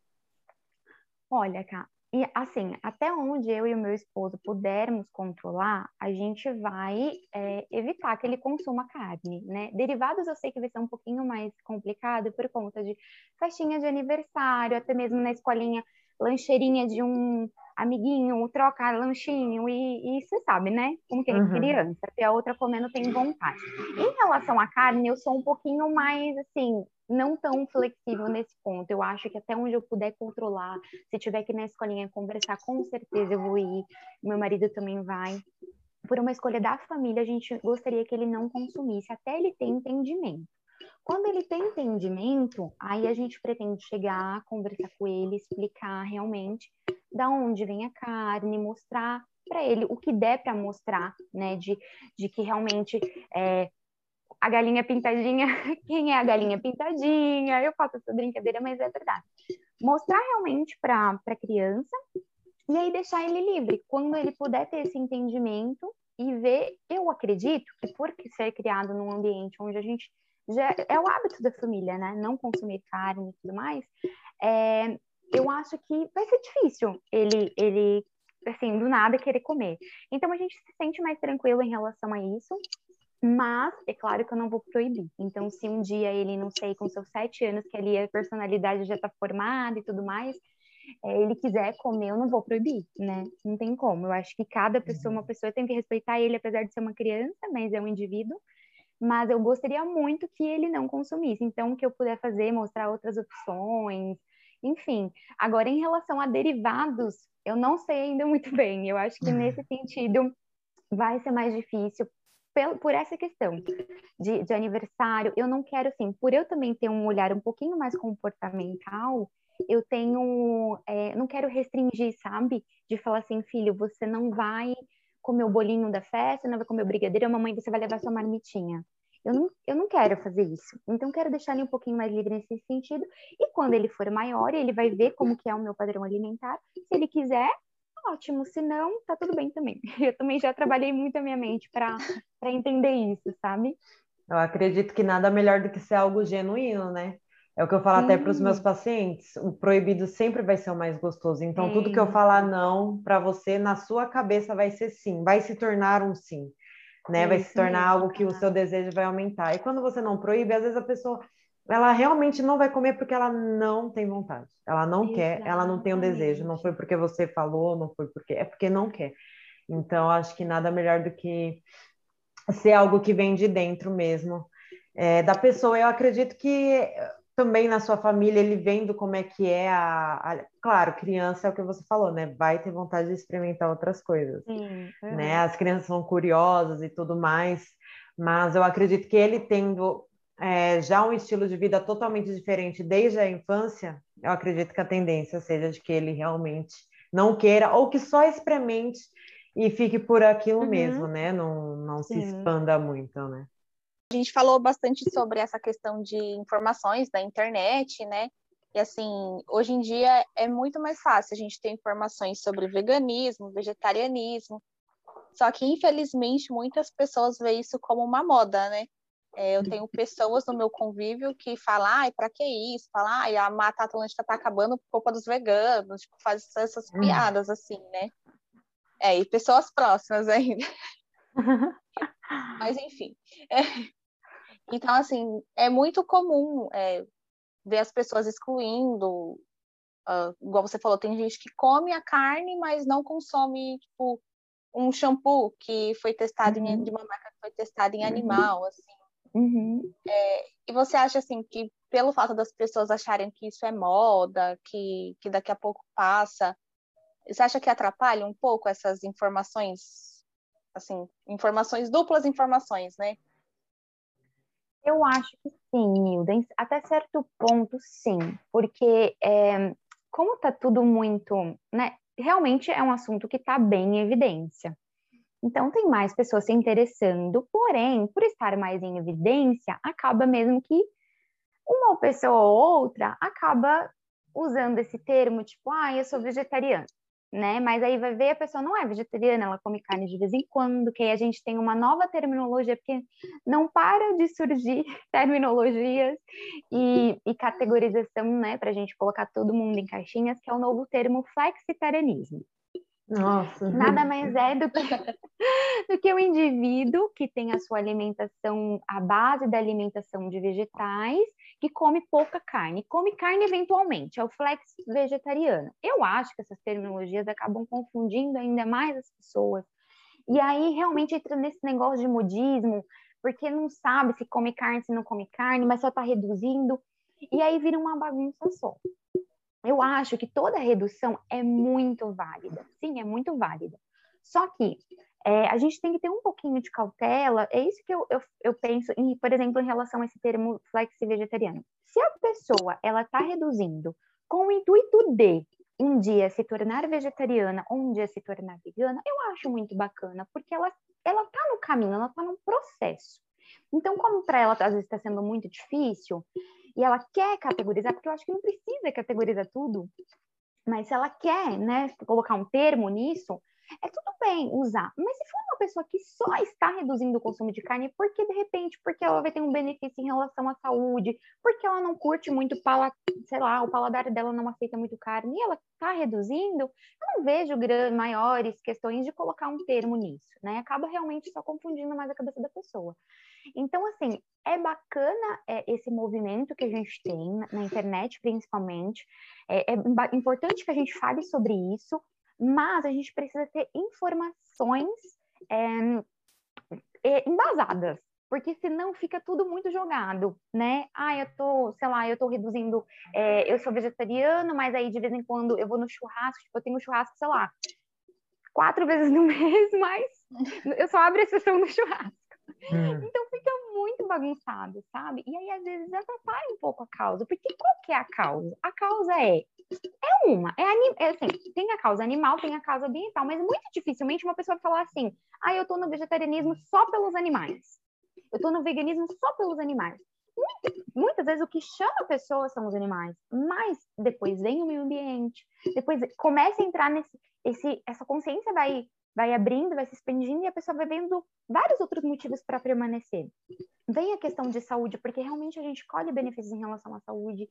Olha, Cá, e assim, até onde eu e o meu esposo pudermos controlar, a gente vai é, evitar que ele consuma carne, né? Derivados eu sei que vai ser um pouquinho mais complicado por conta de festinha de aniversário, até mesmo na escolinha, lancheirinha de um amiguinho, troca lanchinho, e, e você sabe, né? Como que é uhum. criança, se a outra comendo tem vontade. Em relação à carne, eu sou um pouquinho mais, assim, não tão flexível nesse ponto. Eu acho que até onde eu puder controlar, se tiver que ir na escolinha conversar, com certeza eu vou ir. Meu marido também vai. Por uma escolha da família, a gente gostaria que ele não consumisse, até ele ter entendimento. Quando ele tem entendimento, aí a gente pretende chegar, conversar com ele, explicar realmente da onde vem a carne, mostrar para ele o que der para mostrar, né, de, de que realmente é, a galinha pintadinha, <laughs> quem é a galinha pintadinha? Eu faço essa brincadeira, mas é verdade. Mostrar realmente para a criança e aí deixar ele livre. Quando ele puder ter esse entendimento e ver, eu acredito que por ser criado num ambiente onde a gente já é o hábito da família, né? Não consumir carne e tudo mais, é, eu acho que vai ser difícil ele, ele, assim, do nada querer comer. Então a gente se sente mais tranquilo em relação a isso. Mas é claro que eu não vou proibir. Então, se um dia ele, não sei, com seus sete anos, que ali a personalidade já está formada e tudo mais, é, ele quiser comer, eu não vou proibir, né? Não tem como. Eu acho que cada pessoa, uma pessoa tem que respeitar ele, apesar de ser uma criança, mas é um indivíduo. Mas eu gostaria muito que ele não consumisse. Então, o que eu puder fazer, mostrar outras opções, enfim. Agora, em relação a derivados, eu não sei ainda muito <laughs> bem. Eu acho que nesse <laughs> sentido vai ser mais difícil por essa questão de, de, aniversário, eu não quero, assim, por eu também ter um olhar um pouquinho mais comportamental, eu tenho, é, não quero restringir, sabe? De falar assim, filho, você não vai comer o bolinho da festa, não vai comer o brigadeiro, mamãe, você vai levar sua marmitinha. Eu não, eu não quero fazer isso. Então, quero deixar ele um pouquinho mais livre nesse sentido. E quando ele for maior, ele vai ver como que é o meu padrão alimentar. Se ele quiser, ótimo. Se não, tá tudo bem também. <laughs> Eu também já trabalhei muito a minha mente para entender isso, sabe?
Eu acredito que nada melhor do que ser algo genuíno, né? É o que eu falo Sim. até para os meus pacientes. O proibido sempre vai ser o mais gostoso. Então, tudo que eu falar não para você, na sua cabeça vai ser sim, vai se tornar um sim, né? vai se tornar algo que o seu desejo vai aumentar. E quando você não proíbe, às vezes a pessoa ela realmente não vai comer porque ela não tem vontade. Ela não Exatamente. quer, ela não tem o um desejo. Não foi porque você falou, não foi porque. É porque não quer. Então, acho que nada melhor do que ser algo que vem de dentro mesmo é, da pessoa. Eu acredito que também na sua família ele vendo como é que é a, a, claro criança é o que você falou né vai ter vontade de experimentar outras coisas Sim, né as crianças são curiosas e tudo mais mas eu acredito que ele tendo é, já um estilo de vida totalmente diferente desde a infância, eu acredito que a tendência seja de que ele realmente não queira ou que só experimente e fique por aquilo uhum. mesmo, né? Não, não se expanda muito, né?
A gente falou bastante sobre essa questão de informações da internet, né? E assim, hoje em dia é muito mais fácil a gente ter informações sobre veganismo, vegetarianismo. Só que, infelizmente, muitas pessoas veem isso como uma moda, né? É, eu tenho pessoas no meu convívio que falam, ai, pra que isso? Falam, ai, a Mata Atlântica tá acabando por culpa dos veganos, tipo, faz essas hum. piadas assim, né? É, e pessoas próximas ainda. <laughs> Mas, enfim. É. Então, assim, é muito comum é, ver as pessoas excluindo, uh, igual você falou, tem gente que come a carne, mas não consome, tipo, um shampoo que foi testado uhum. em, de uma marca que foi testada em animal, assim.
Uhum.
É, e você acha assim que pelo fato das pessoas acharem que isso é moda, que, que daqui a pouco passa, você acha que atrapalha um pouco essas informações, assim, informações duplas informações, né?
Eu acho que sim, Nilda, até certo ponto sim, porque é, como está tudo muito, né? Realmente é um assunto que está bem em evidência. Então, tem mais pessoas se interessando, porém, por estar mais em evidência, acaba mesmo que uma pessoa ou outra acaba usando esse termo, tipo, ah, eu sou vegetariano, né? Mas aí vai ver a pessoa não é vegetariana, ela come carne de vez em quando, que aí a gente tem uma nova terminologia, porque não para de surgir <laughs> terminologias e, e categorização, né, para a gente colocar todo mundo em caixinhas, que é o novo termo flexitarianismo.
Nossa.
Nada mais é do que, <laughs> do que o indivíduo que tem a sua alimentação, a base da alimentação de vegetais, que come pouca carne. Come carne eventualmente, é o flex vegetariano. Eu acho que essas terminologias acabam confundindo ainda mais as pessoas. E aí realmente entra nesse negócio de modismo, porque não sabe se come carne, se não come carne, mas só está reduzindo. E aí vira uma bagunça só eu acho que toda redução é muito válida. Sim, é muito válida. Só que é, a gente tem que ter um pouquinho de cautela. É isso que eu, eu, eu penso, em, por exemplo, em relação a esse termo flexi vegetariano. Se a pessoa ela está reduzindo com o intuito de um dia se tornar vegetariana ou um dia se tornar vegana, eu acho muito bacana, porque ela ela está no caminho, ela está no processo. Então, como para ela às vezes está sendo muito difícil, e ela quer categorizar, porque eu acho que não precisa categorizar tudo, mas se ela quer, né, colocar um termo nisso, é tudo bem usar. Mas se for uma pessoa que só está reduzindo o consumo de carne, porque de repente, porque ela vai ter um benefício em relação à saúde, porque ela não curte muito, pala, sei lá, o paladar dela não aceita muito carne, e ela está reduzindo, eu não vejo maiores questões de colocar um termo nisso, né? Acaba realmente só confundindo mais a cabeça da pessoa. Então, assim, é bacana é, esse movimento que a gente tem na, na internet, principalmente. É, é importante que a gente fale sobre isso, mas a gente precisa ter informações é, embasadas, porque senão fica tudo muito jogado, né? Ah, eu tô, sei lá, eu tô reduzindo, é, eu sou vegetariano, mas aí de vez em quando eu vou no churrasco, tipo, eu tenho um churrasco, sei lá, quatro vezes no <laughs> mês, mas eu só abro exceção no churrasco. Hum. Então fica muito bagunçado, sabe? E aí às vezes atrapalha um pouco a causa, porque qual que é a causa? A causa é é uma, é, é assim, tem a causa animal, tem a causa ambiental, mas muito dificilmente uma pessoa vai falar assim: "Ah, eu tô no vegetarianismo só pelos animais". Eu tô no veganismo só pelos animais. Muitas vezes o que chama a pessoa são os animais, mas depois vem o meio ambiente, depois começa a entrar nesse, esse, essa consciência vai vai abrindo, vai se expandindo e a pessoa vai vendo vários outros motivos para permanecer. Vem a questão de saúde, porque realmente a gente colhe benefícios em relação à saúde,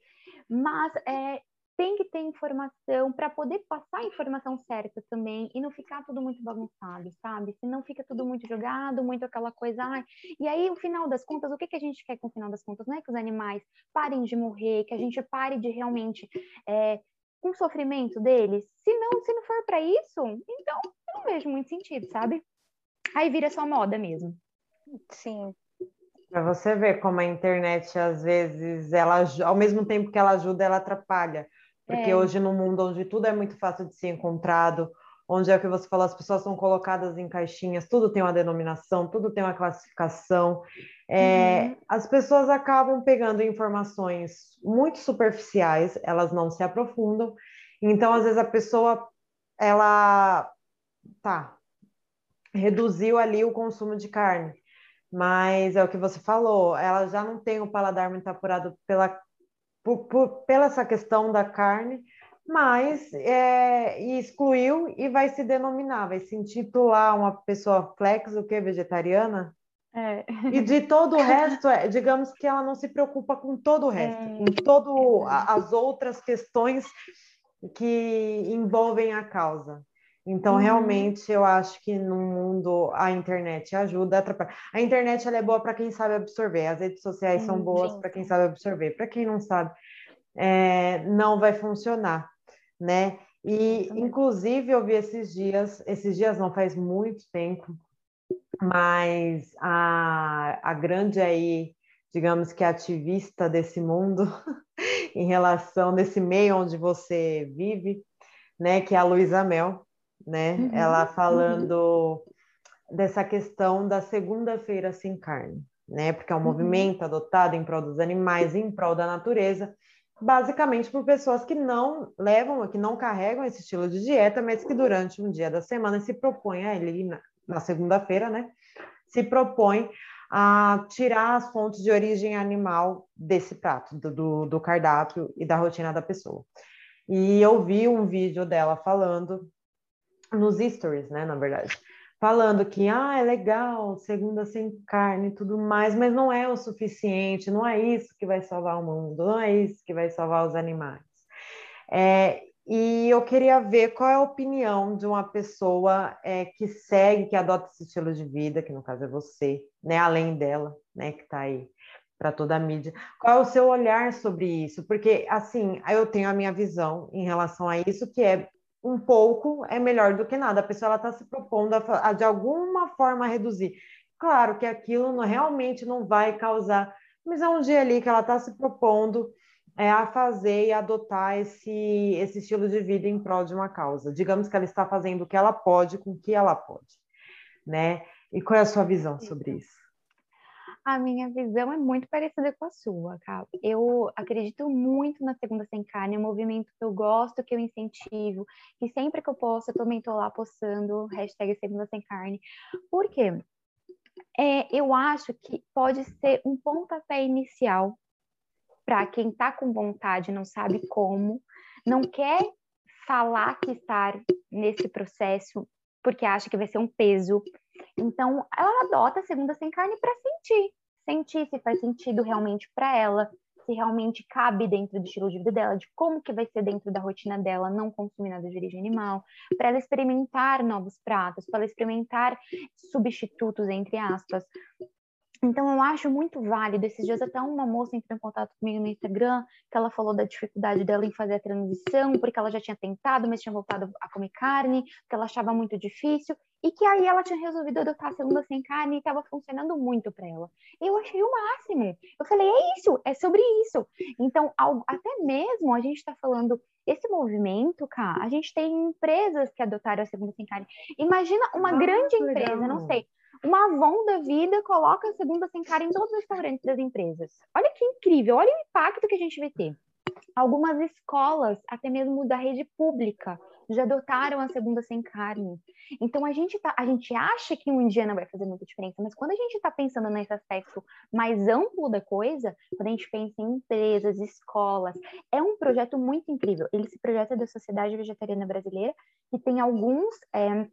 mas é, tem que ter informação para poder passar a informação certa também e não ficar tudo muito bagunçado, sabe? Se não fica tudo muito jogado, muito aquela coisa. Ai, e aí, o final das contas, o que, que a gente quer com o final das contas? Não é que os animais parem de morrer, que a gente pare de realmente é, com o sofrimento deles? Se não, se não for para isso, então eu não vejo muito sentido, sabe? Aí vira só moda mesmo.
Sim.
Para você ver como a internet, às vezes, ela, ao mesmo tempo que ela ajuda, ela atrapalha. Porque é. hoje, no mundo onde tudo é muito fácil de ser encontrado, onde é o que você falou, as pessoas são colocadas em caixinhas, tudo tem uma denominação, tudo tem uma classificação. É, uhum. As pessoas acabam pegando informações muito superficiais, elas não se aprofundam. Então, às vezes, a pessoa, ela, tá, reduziu ali o consumo de carne, mas é o que você falou, ela já não tem o paladar muito apurado pela, por, por, pela essa questão da carne, mas é, excluiu e vai se denominar, vai se intitular uma pessoa flex, o que, vegetariana?
É.
E de todo o resto, é, digamos que ela não se preocupa com todo o resto, é. com todas as outras questões que envolvem a causa. Então, uhum. realmente, eu acho que no mundo a internet ajuda a atrapalhar. A internet ela é boa para quem sabe absorver, as redes sociais são boas para quem sabe absorver. Para quem não sabe, é, não vai funcionar, né? E, inclusive, eu vi esses dias, esses dias não faz muito tempo, mas a, a grande aí, digamos que ativista desse mundo, <laughs> em relação desse meio onde você vive, né, que é a Luísa Mel, né? Uhum, Ela falando uhum. dessa questão da segunda-feira sem carne, né? Porque é um uhum. movimento adotado em prol dos animais, em prol da natureza, basicamente por pessoas que não levam, que não carregam esse estilo de dieta, mas que durante um dia da semana se propõem ali na, segunda-feira, né? Se propõe a tirar as fontes de origem animal desse prato, do, do cardápio e da rotina da pessoa. E eu vi um vídeo dela falando nos stories, né, na verdade, falando que ah, é legal, segunda sem carne e tudo mais, mas não é o suficiente, não é isso que vai salvar o mundo, não é isso que vai salvar os animais. É, e eu queria ver qual é a opinião de uma pessoa é, que segue, que adota esse estilo de vida, que no caso é você, né, além dela, né, que está aí para toda a mídia. Qual é o seu olhar sobre isso? Porque, assim, eu tenho a minha visão em relação a isso, que é um pouco é melhor do que nada. A pessoa está se propondo a, a, de alguma forma, reduzir. Claro que aquilo não, realmente não vai causar, mas é um dia ali que ela está se propondo é, a fazer e adotar esse, esse estilo de vida em prol de uma causa. Digamos que ela está fazendo o que ela pode com o que ela pode, né? E qual é a sua visão sobre isso?
A minha visão é muito parecida com a sua, Cal. Eu acredito muito na Segunda Sem Carne, é um movimento que eu gosto, que eu incentivo, que sempre que eu posso, eu também estou lá postando hashtag Segunda Sem Carne. Por quê? É, eu acho que pode ser um pontapé inicial para quem está com vontade, não sabe como, não quer falar que está nesse processo porque acha que vai ser um peso, então, ela adota a segunda sem carne para sentir, sentir se faz sentido realmente para ela, se realmente cabe dentro do estilo de vida dela, de como que vai ser dentro da rotina dela não consumir nada de origem animal, para ela experimentar novos pratos, para ela experimentar substitutos entre aspas. Então, eu acho muito válido. Esses dias, até uma moça entrou em contato comigo no Instagram, que ela falou da dificuldade dela em fazer a transição, porque ela já tinha tentado, mas tinha voltado a comer carne, porque ela achava muito difícil, e que aí ela tinha resolvido adotar a segunda sem carne e estava funcionando muito para ela. Eu achei o máximo. Eu falei, é isso, é sobre isso. Então, até mesmo a gente está falando, esse movimento, cara, a gente tem empresas que adotaram a segunda sem carne. Imagina uma ah, grande empresa, não sei uma Avon da vida coloca a segunda sem cara em todos os restaurantes das empresas. Olha que incrível, olha o impacto que a gente vai ter. Algumas escolas, até mesmo da rede pública, já adotaram a segunda sem carne. Então a gente tá, a gente acha que um dia não vai fazer muita diferença, mas quando a gente está pensando nesse aspecto mais amplo da coisa, quando a gente pensa em empresas, escolas, é um projeto muito incrível. Ele se projeta da Sociedade Vegetariana Brasileira e tem alguns é,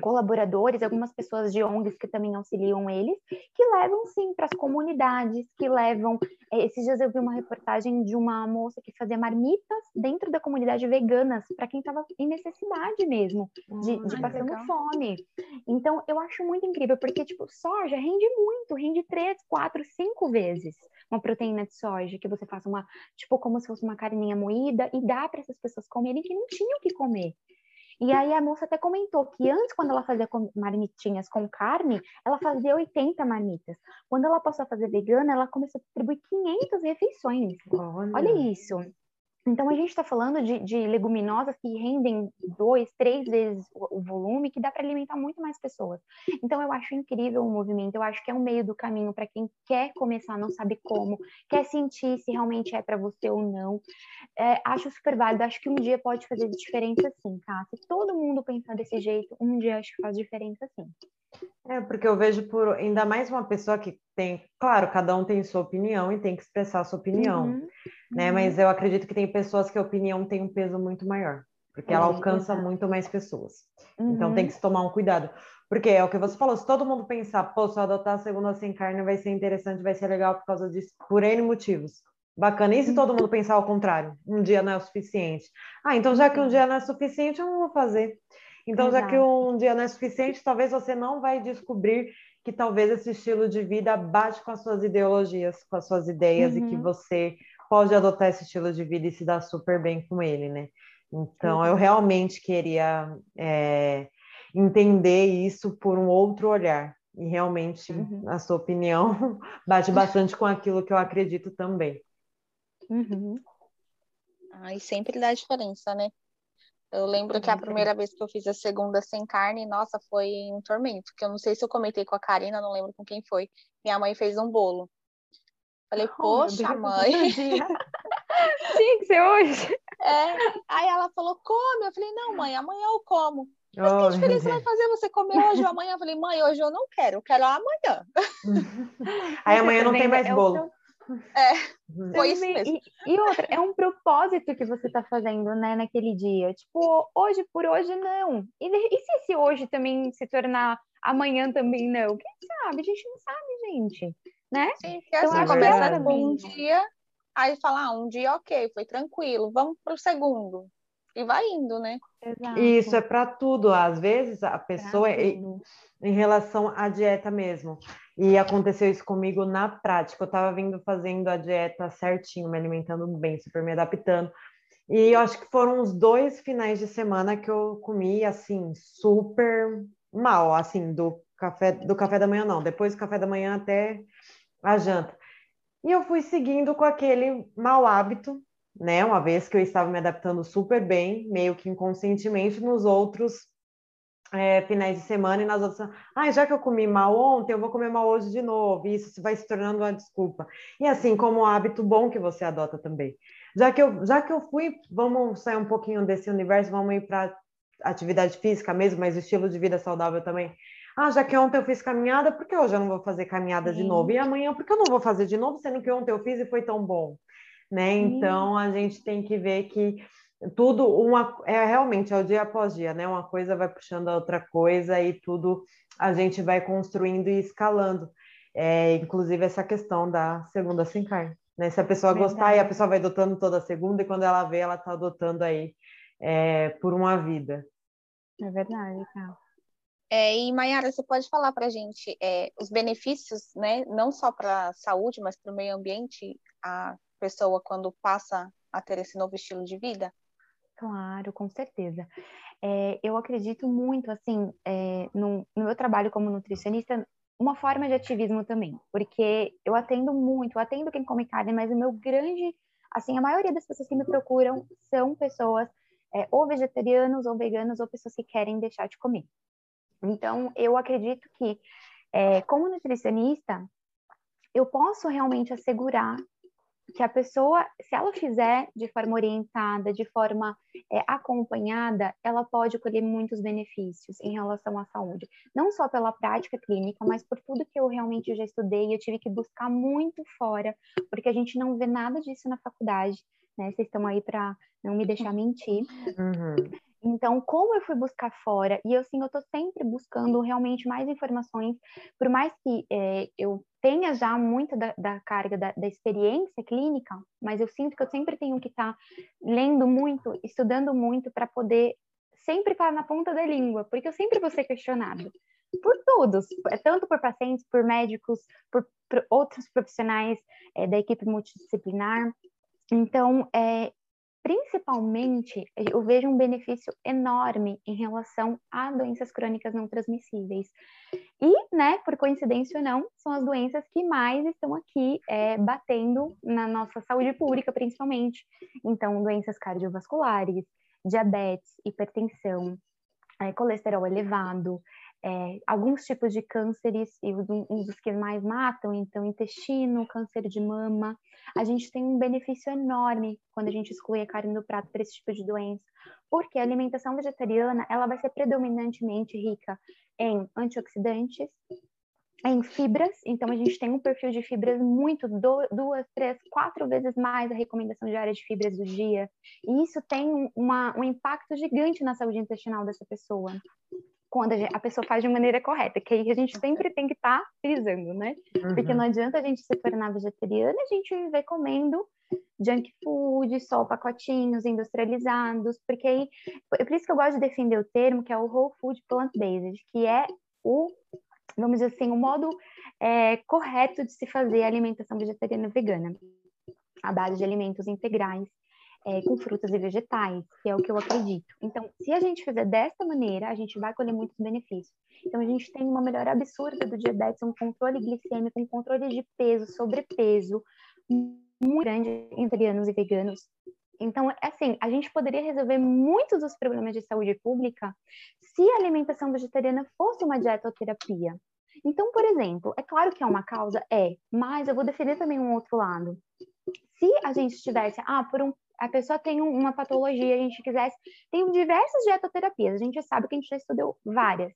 colaboradores, algumas pessoas de ONGs que também auxiliam eles, que levam sim para as comunidades, que levam. É, esses dias eu vi uma reportagem de uma moça que fazia marmitas dentro da comunidade veganas para quem estava em necessidade mesmo, de, de ah, passando legal. fome. Então eu acho muito incrível, porque tipo, soja rende muito, rende três, quatro, cinco vezes uma proteína de soja, que você faça uma, tipo, como se fosse uma carninha moída e dá para essas pessoas comerem que não tinham o que comer. E aí a moça até comentou que antes, quando ela fazia marmitinhas com carne, ela fazia 80 marmitas. Quando ela passou a fazer vegana, ela começou a distribuir 500 refeições. Olha, Olha isso. Então, a gente está falando de, de, leguminosas que rendem dois, três vezes o, o volume, que dá para alimentar muito mais pessoas. Então, eu acho incrível o movimento, eu acho que é um meio do caminho para quem quer começar, não sabe como, quer sentir se realmente é para você ou não. É, acho super válido, acho que um dia pode fazer diferença sim, tá? Se todo mundo pensar desse jeito, um dia acho que faz diferença sim.
É, porque eu vejo por ainda mais uma pessoa que tem, claro, cada um tem sua opinião e tem que expressar a sua opinião, uhum, né? Uhum. Mas eu acredito que tem pessoas que a opinião tem um peso muito maior, porque ela alcança muito mais pessoas. Uhum. Então tem uhum. que se tomar um cuidado. Porque é o que você falou, se todo mundo pensar, pô, se eu adotar a segunda sem carne vai ser interessante, vai ser legal por causa disso, por N motivos. Bacana. E se todo mundo pensar ao contrário? Um dia não é o suficiente. Ah, então já que um dia não é suficiente, eu não vou fazer. Então, Exato. já que um dia não é suficiente, talvez você não vai descobrir que talvez esse estilo de vida bate com as suas ideologias, com as suas ideias, uhum. e que uhum. você pode adotar esse estilo de vida e se dar super bem com ele, né? Então, uhum. eu realmente queria é, entender isso por um outro olhar. E realmente, uhum. a sua opinião <laughs> bate bastante com aquilo que eu acredito também.
Uhum. Ah, e sempre dá diferença, né? Eu lembro que a primeira vez que eu fiz a segunda sem carne, nossa, foi um tormento. Que eu não sei se eu comentei com a Karina, não lembro com quem foi. Minha mãe fez um bolo. Falei, <laughs> poxa, mãe. <laughs>
Tinha que ser hoje.
É. Aí ela falou, come. Eu falei, não, mãe, amanhã eu como. Mas oh, que diferença vai fazer você comer hoje ou amanhã? Eu falei, mãe, hoje eu não quero, eu quero amanhã. <laughs>
Aí amanhã não tem mais bolo.
É, uhum. foi isso mesmo.
E, e, outra, é um propósito que você está fazendo, né, naquele dia. Tipo, hoje por hoje não. E, e se esse hoje também se tornar amanhã também não? Quem sabe? A gente não sabe, gente. Né?
Sim, porque então, assim, começa com um dia, aí fala, ah, um dia ok, foi tranquilo, vamos pro segundo. E vai indo, né?
Exato. Isso é para tudo. Às vezes a pessoa, em relação à dieta mesmo, e aconteceu isso comigo na prática. Eu estava vindo fazendo a dieta certinho, me alimentando bem, super me adaptando. E eu acho que foram uns dois finais de semana que eu comi assim super mal, assim, do café do café da manhã não, depois do café da manhã até a janta. E eu fui seguindo com aquele mau hábito, né? Uma vez que eu estava me adaptando super bem, meio que inconscientemente nos outros é, finais de semana e nas outras, ah, já que eu comi mal ontem, eu vou comer mal hoje de novo, e isso vai se tornando uma desculpa. E assim, como um hábito bom que você adota também. Já que eu, já que eu fui, vamos sair um pouquinho desse universo, vamos ir para atividade física mesmo, mas estilo de vida saudável também. Ah, já que ontem eu fiz caminhada, por que hoje eu não vou fazer caminhada Sim. de novo? E amanhã, por que eu não vou fazer de novo, sendo que ontem eu fiz e foi tão bom? Né? Então, a gente tem que ver que tudo uma é realmente é o dia após dia, né? Uma coisa vai puxando a outra coisa e tudo a gente vai construindo e escalando. É, inclusive essa questão da segunda sem carne. Né? Se a pessoa Verdade. gostar e a pessoa vai adotando toda segunda, e quando ela vê, ela está adotando aí é, por uma vida.
É verdade, cara.
É, e Mayara, você pode falar para a gente é, os benefícios, né, não só para a saúde, mas para o meio ambiente, a pessoa quando passa a ter esse novo estilo de vida?
Claro, com certeza. É, eu acredito muito, assim, é, no, no, meu trabalho como nutricionista, uma forma de ativismo também, porque eu atendo muito, eu atendo quem come carne, mas o meu grande, assim, a maioria das pessoas que me procuram são pessoas é, ou vegetarianos ou veganos ou pessoas que querem deixar de comer. Então, eu acredito que, é, como nutricionista, eu posso realmente assegurar que a pessoa, se ela fizer de forma orientada, de forma é, acompanhada, ela pode colher muitos benefícios em relação à saúde. Não só pela prática clínica, mas por tudo que eu realmente já estudei, eu tive que buscar muito fora, porque a gente não vê nada disso na faculdade, né? Vocês estão aí para não me deixar mentir. Uhum. Então, como eu fui buscar fora, e eu, assim, eu estou sempre buscando realmente mais informações, por mais que é, eu tenha já muita da, da carga da, da, experiência clínica, mas eu sinto que eu sempre tenho que estar tá lendo muito, estudando muito, para poder sempre estar tá na ponta da língua, porque eu sempre vou ser questionado por todos, é, tanto por pacientes, por médicos, por, por outros profissionais é, da equipe multidisciplinar. Então, é, principalmente, eu vejo um benefício enorme em relação a doenças crônicas não transmissíveis. E, né, por coincidência ou não, são as doenças que mais estão aqui é, batendo na nossa saúde pública, principalmente. Então, doenças cardiovasculares, diabetes, hipertensão, é, colesterol elevado, é, alguns tipos de cânceres, e um dos que mais matam, então, intestino, câncer de mama. A gente tem um benefício enorme quando a gente exclui a carne do prato para esse tipo de doença, porque a alimentação vegetariana ela vai ser predominantemente rica em antioxidantes, em fibras, então a gente tem um perfil de fibras muito, duas, três, quatro vezes mais a recomendação diária de fibras do dia, e isso tem uma, um impacto gigante na saúde intestinal dessa pessoa quando a, gente, a, pessoa faz de maneira correta, que aí a gente sempre tem que estar tá frisando, né? Uhum. Porque não adianta a gente se tornar vegetariana e a gente viver comendo junk food, só pacotinhos industrializados, porque aí, é por isso que eu gosto de defender o termo que é o whole food plant-based, que é o, vamos dizer assim, o modo é, correto de se fazer a alimentação vegetariana vegana, a base de alimentos integrais, é, com frutas e vegetais, que é o que eu acredito. Então, se a gente fizer desta maneira, a gente vai colher muitos benefícios. Então, a gente tem uma melhora absurda do diabetes, um controle glicêmico, um controle de peso, sobrepeso, muito grande em vegetarianos e veganos. Então, assim, a gente poderia resolver muitos dos problemas de saúde pública se a alimentação vegetariana fosse uma dietoterapia. Então, por exemplo, é claro que é uma causa? É, mas eu vou defender também um outro lado. Se a gente tivesse, ah, por um a pessoa tem uma patologia, a gente quisesse. Tem diversas dietoterapias, a gente sabe que a gente já estudou várias.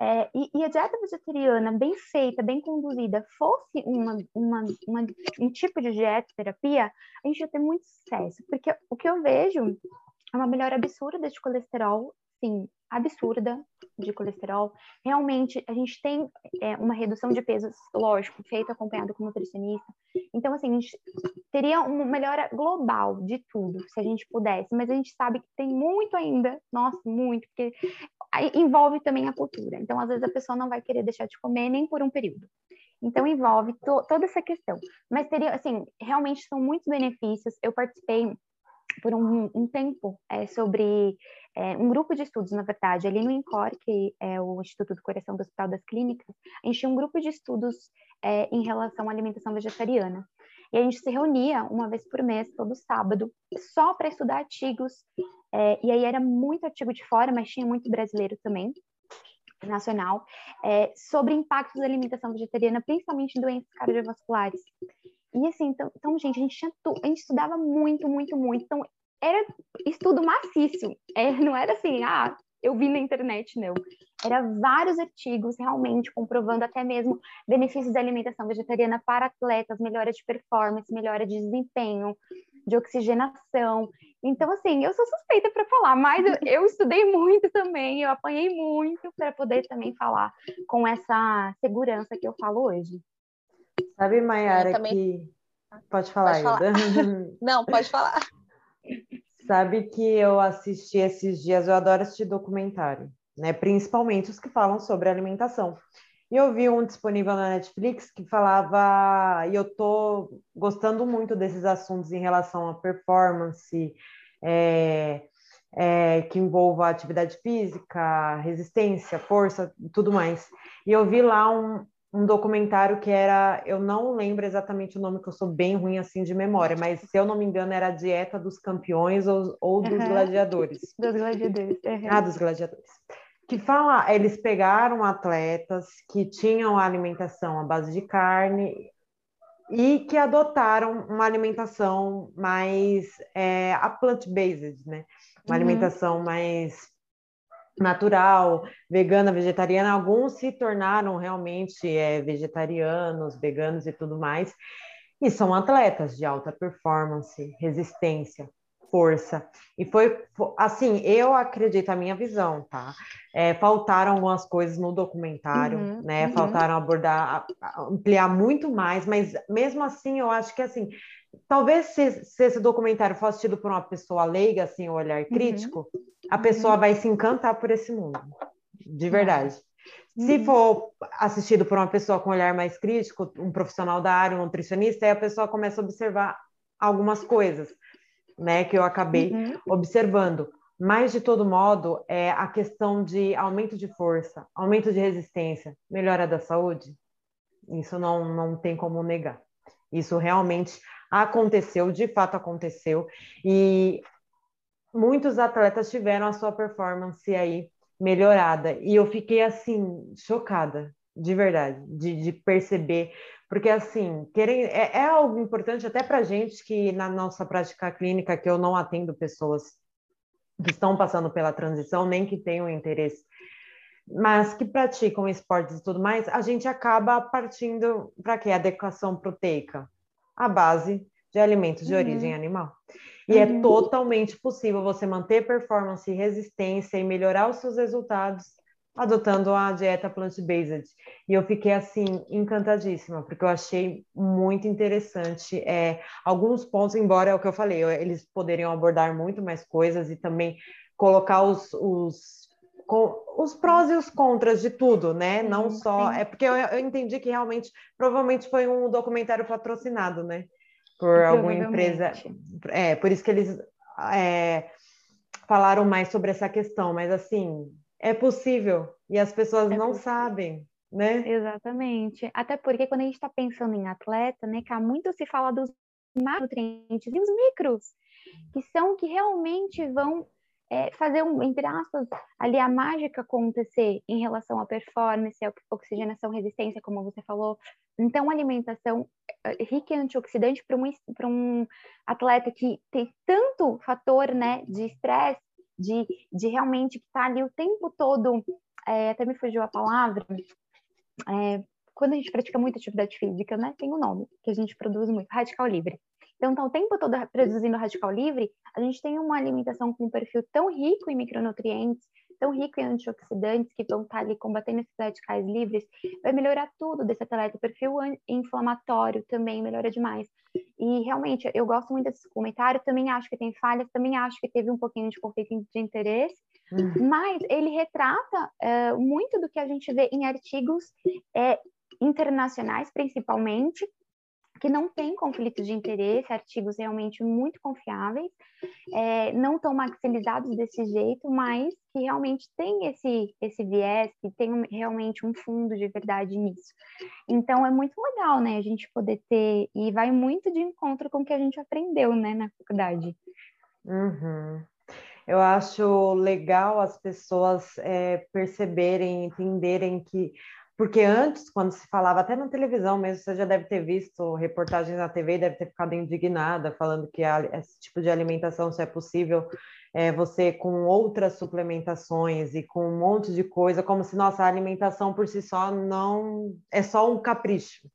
É, e, e, a dieta vegetariana bem feita, bem conduzida, fosse uma, uma, uma, um tipo de dietoterapia, a gente ia ter muito sucesso. Porque o que eu vejo é uma melhora absurda de colesterol, sim, absurda de colesterol. Realmente, a gente tem é, uma redução de peso, lógico, feita acompanhado com nutricionista. Então, assim, a gente teria uma melhora global de tudo, se a gente pudesse. Mas a gente sabe que tem muito ainda, nossa, muito, porque envolve também a cultura. Então, às vezes, a pessoa não vai querer deixar de comer nem por um período. Então, envolve to toda essa questão. Mas teria, assim, realmente são muitos benefícios. Eu participei por um, um tempo é, sobre é, um grupo de estudos, na verdade, ali no INCOR, que é o Instituto do Coração do Hospital das Clínicas, a gente tinha um grupo de estudos é, em relação à alimentação vegetariana. E a gente se reunia uma vez por mês, todo sábado, só para estudar artigos. É, e aí era muito artigo de fora, mas tinha muito brasileiro também, nacional, é, sobre impactos da alimentação vegetariana, principalmente em doenças cardiovasculares. E assim, então, então gente, a gente, tinha tu, a gente estudava muito, muito, muito. Então, era estudo maciço. É, não era assim, ah, eu vi na internet, não. Era vários artigos realmente comprovando até mesmo benefícios da alimentação vegetariana para atletas, melhora de performance, melhora de desempenho, de oxigenação. Então, assim, eu sou suspeita para falar, mas eu, eu, estudei muito também, eu apanhei muito para poder também falar com essa segurança que eu falo hoje.
Sabe, Mayara, também... que. Pode falar, pode falar. <laughs>
Não, pode falar.
Sabe que eu assisti esses dias, eu adoro assistir documentário. né? Principalmente os que falam sobre alimentação. E eu vi um disponível na Netflix que falava, e eu tô gostando muito desses assuntos em relação à performance, é, é, que envolva atividade física, resistência, força, tudo mais. E eu vi lá um, um documentário que era, eu não lembro exatamente o nome, que eu sou bem ruim assim de memória, mas se eu não me engano era a Dieta dos Campeões ou, ou dos uhum. Gladiadores.
Dos Gladiadores. Uhum.
Ah, dos Gladiadores que fala, eles pegaram atletas que tinham alimentação à base de carne e que adotaram uma alimentação mais é, a plant-based, né? Uma uhum. alimentação mais natural, vegana, vegetariana. Alguns se tornaram realmente é, vegetarianos, veganos e tudo mais. E são atletas de alta performance, resistência, força. E foi assim, eu acredito, a minha visão, tá? É, faltaram algumas coisas no documentário, uhum, né? Uhum. Faltaram abordar, ampliar muito mais, mas mesmo assim, eu acho que assim, talvez se, se esse documentário fosse tido por uma pessoa leiga, assim, o olhar uhum. crítico, uhum. a pessoa vai se encantar por esse mundo, de verdade. Se uhum. for assistido por uma pessoa com olhar mais crítico, um profissional da área, um nutricionista, aí a pessoa começa a observar algumas coisas né, que eu acabei uhum. observando. Mas, de todo modo, é a questão de aumento de força, aumento de resistência, melhora da saúde, isso não, não tem como negar. Isso realmente aconteceu, de fato aconteceu, e muitos atletas tiveram a sua performance aí melhorada. E eu fiquei, assim, chocada, de verdade, de, de perceber porque assim, querem, é, é algo importante até para gente que na nossa prática clínica, que eu não atendo pessoas que estão passando pela transição, nem que tenham interesse, mas que praticam esportes e tudo mais, a gente acaba partindo para quê? Adequação proteica, a base de alimentos de uhum. origem animal. E é uhum. é totalmente possível você manter performance e resistência e melhorar os seus resultados adotando a dieta plant-based. E eu fiquei assim encantadíssima, porque eu achei muito interessante é, alguns pontos, embora é o que eu falei, eles poderiam abordar muito mais coisas e também colocar os, os, com, os prós e os contras de tudo, né? Não só. Sim. É porque eu, eu entendi que realmente, provavelmente foi um documentário patrocinado, né? Por alguma empresa. É, por isso que eles é, falaram mais sobre essa questão, mas assim é possível e as pessoas é não possível. sabem, né?
Exatamente. Até porque quando a gente está pensando em atleta, né, há muito se fala dos macronutrientes e os micros, que são que realmente vão é, fazer, um, entre aspas, ali a mágica acontecer em relação à performance, à oxigenação, resistência, como você falou. Então, alimentação é, rica em antioxidante para um, um atleta que tem tanto fator né, de estresse de, de realmente estar tá ali o tempo todo, é, até me fugiu a palavra, é, quando a gente pratica muita atividade física, né, tem um nome que a gente produz muito, radical livre. Então, tá o tempo todo produzindo radical livre, a gente tem uma alimentação com um perfil tão rico em micronutrientes, tão rico em antioxidantes que vão estar ali combatendo esses radicais livres, vai melhorar tudo desse atleta. O perfil inflamatório também melhora demais. E realmente, eu gosto muito desse comentário, também acho que tem falhas, também acho que teve um pouquinho de conflito de interesse, uhum. mas ele retrata é, muito do que a gente vê em artigos é, internacionais, principalmente, que não tem conflito de interesse, artigos realmente muito confiáveis, é, não tão maximizados desse jeito, mas que realmente tem esse, esse viés, que tem realmente um fundo de verdade nisso. Então é muito legal, né, a gente poder ter, e vai muito de encontro com o que a gente aprendeu, né, na faculdade.
Uhum. Eu acho legal as pessoas é, perceberem, entenderem que porque antes, quando se falava, até na televisão mesmo, você já deve ter visto reportagens na TV e deve ter ficado indignada, falando que esse tipo de alimentação só é possível é, você com outras suplementações e com um monte de coisa, como se nossa alimentação por si só não é só um capricho,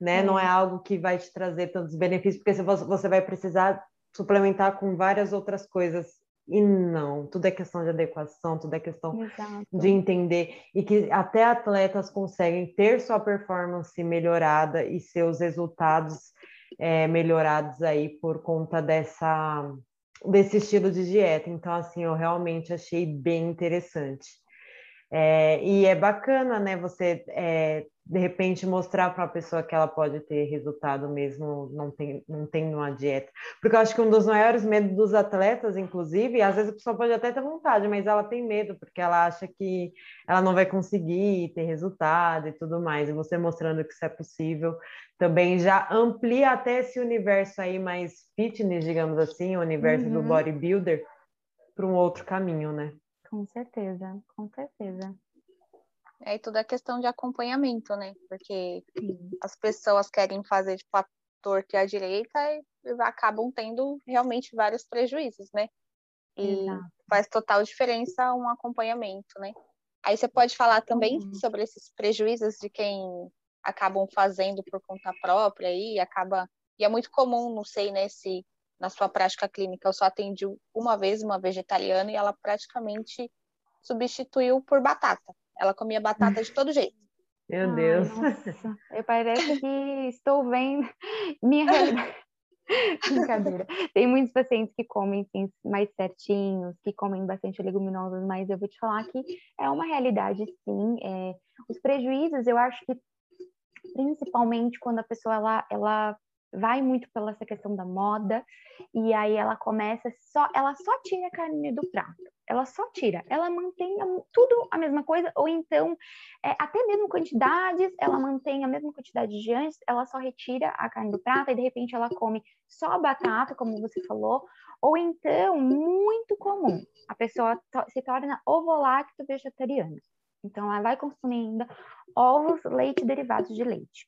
né? Não é algo que vai te trazer tantos benefícios, porque você vai precisar suplementar com várias outras coisas e não, tudo é questão de adequação, tudo é questão Exato. de entender e que até atletas conseguem ter sua performance melhorada e seus resultados é, melhorados aí por conta dessa desse estilo de dieta. Então, assim, eu realmente achei bem interessante. É, e é bacana, né, você é, de repente mostrar para a pessoa que ela pode ter resultado mesmo não, tem, não tendo uma dieta. Porque eu acho que um dos maiores medos dos atletas, inclusive, às vezes a pessoa pode até ter vontade, mas ela tem medo, porque ela acha que ela não vai conseguir ter resultado e tudo mais. E você mostrando que isso é possível também já amplia até esse universo aí mais fitness, digamos assim, o universo uhum. do bodybuilder, para um outro caminho, né?
Com certeza, com certeza.
É, e tudo é questão de acompanhamento, né? Porque Sim. as pessoas querem fazer tipo, a torta e a direita e acabam tendo realmente vários prejuízos, né? E Exato. faz total diferença um acompanhamento, né? Aí você pode falar também uhum. sobre esses prejuízos de quem acabam fazendo por conta própria e acaba e é muito comum, não sei, né, se na sua prática clínica eu só atendi uma vez uma vegetariana e ela praticamente substituiu por batata. Ela comia batata de todo jeito.
Meu Ai, Deus.
Nossa, <laughs> eu parece que estou vendo minha realidade. <laughs> Brincadeira. Tem muitos pacientes que comem sim, mais certinhos, que comem bastante leguminosas, mas eu vou te falar que é uma realidade sim. É, os prejuízos, eu acho que principalmente quando a pessoa ela, ela vai muito pela essa questão da moda e aí ela começa só, ela só tira a carne do prato. Ela só tira, ela mantém tudo a mesma coisa, ou então, é, até mesmo quantidades, ela mantém a mesma quantidade de antes, ela só retira a carne do prato e de repente ela come só batata, como você falou, ou então, muito comum, a pessoa to se torna ovolacto vegetariana. Então, ela vai consumindo ovos, leite e derivados de leite.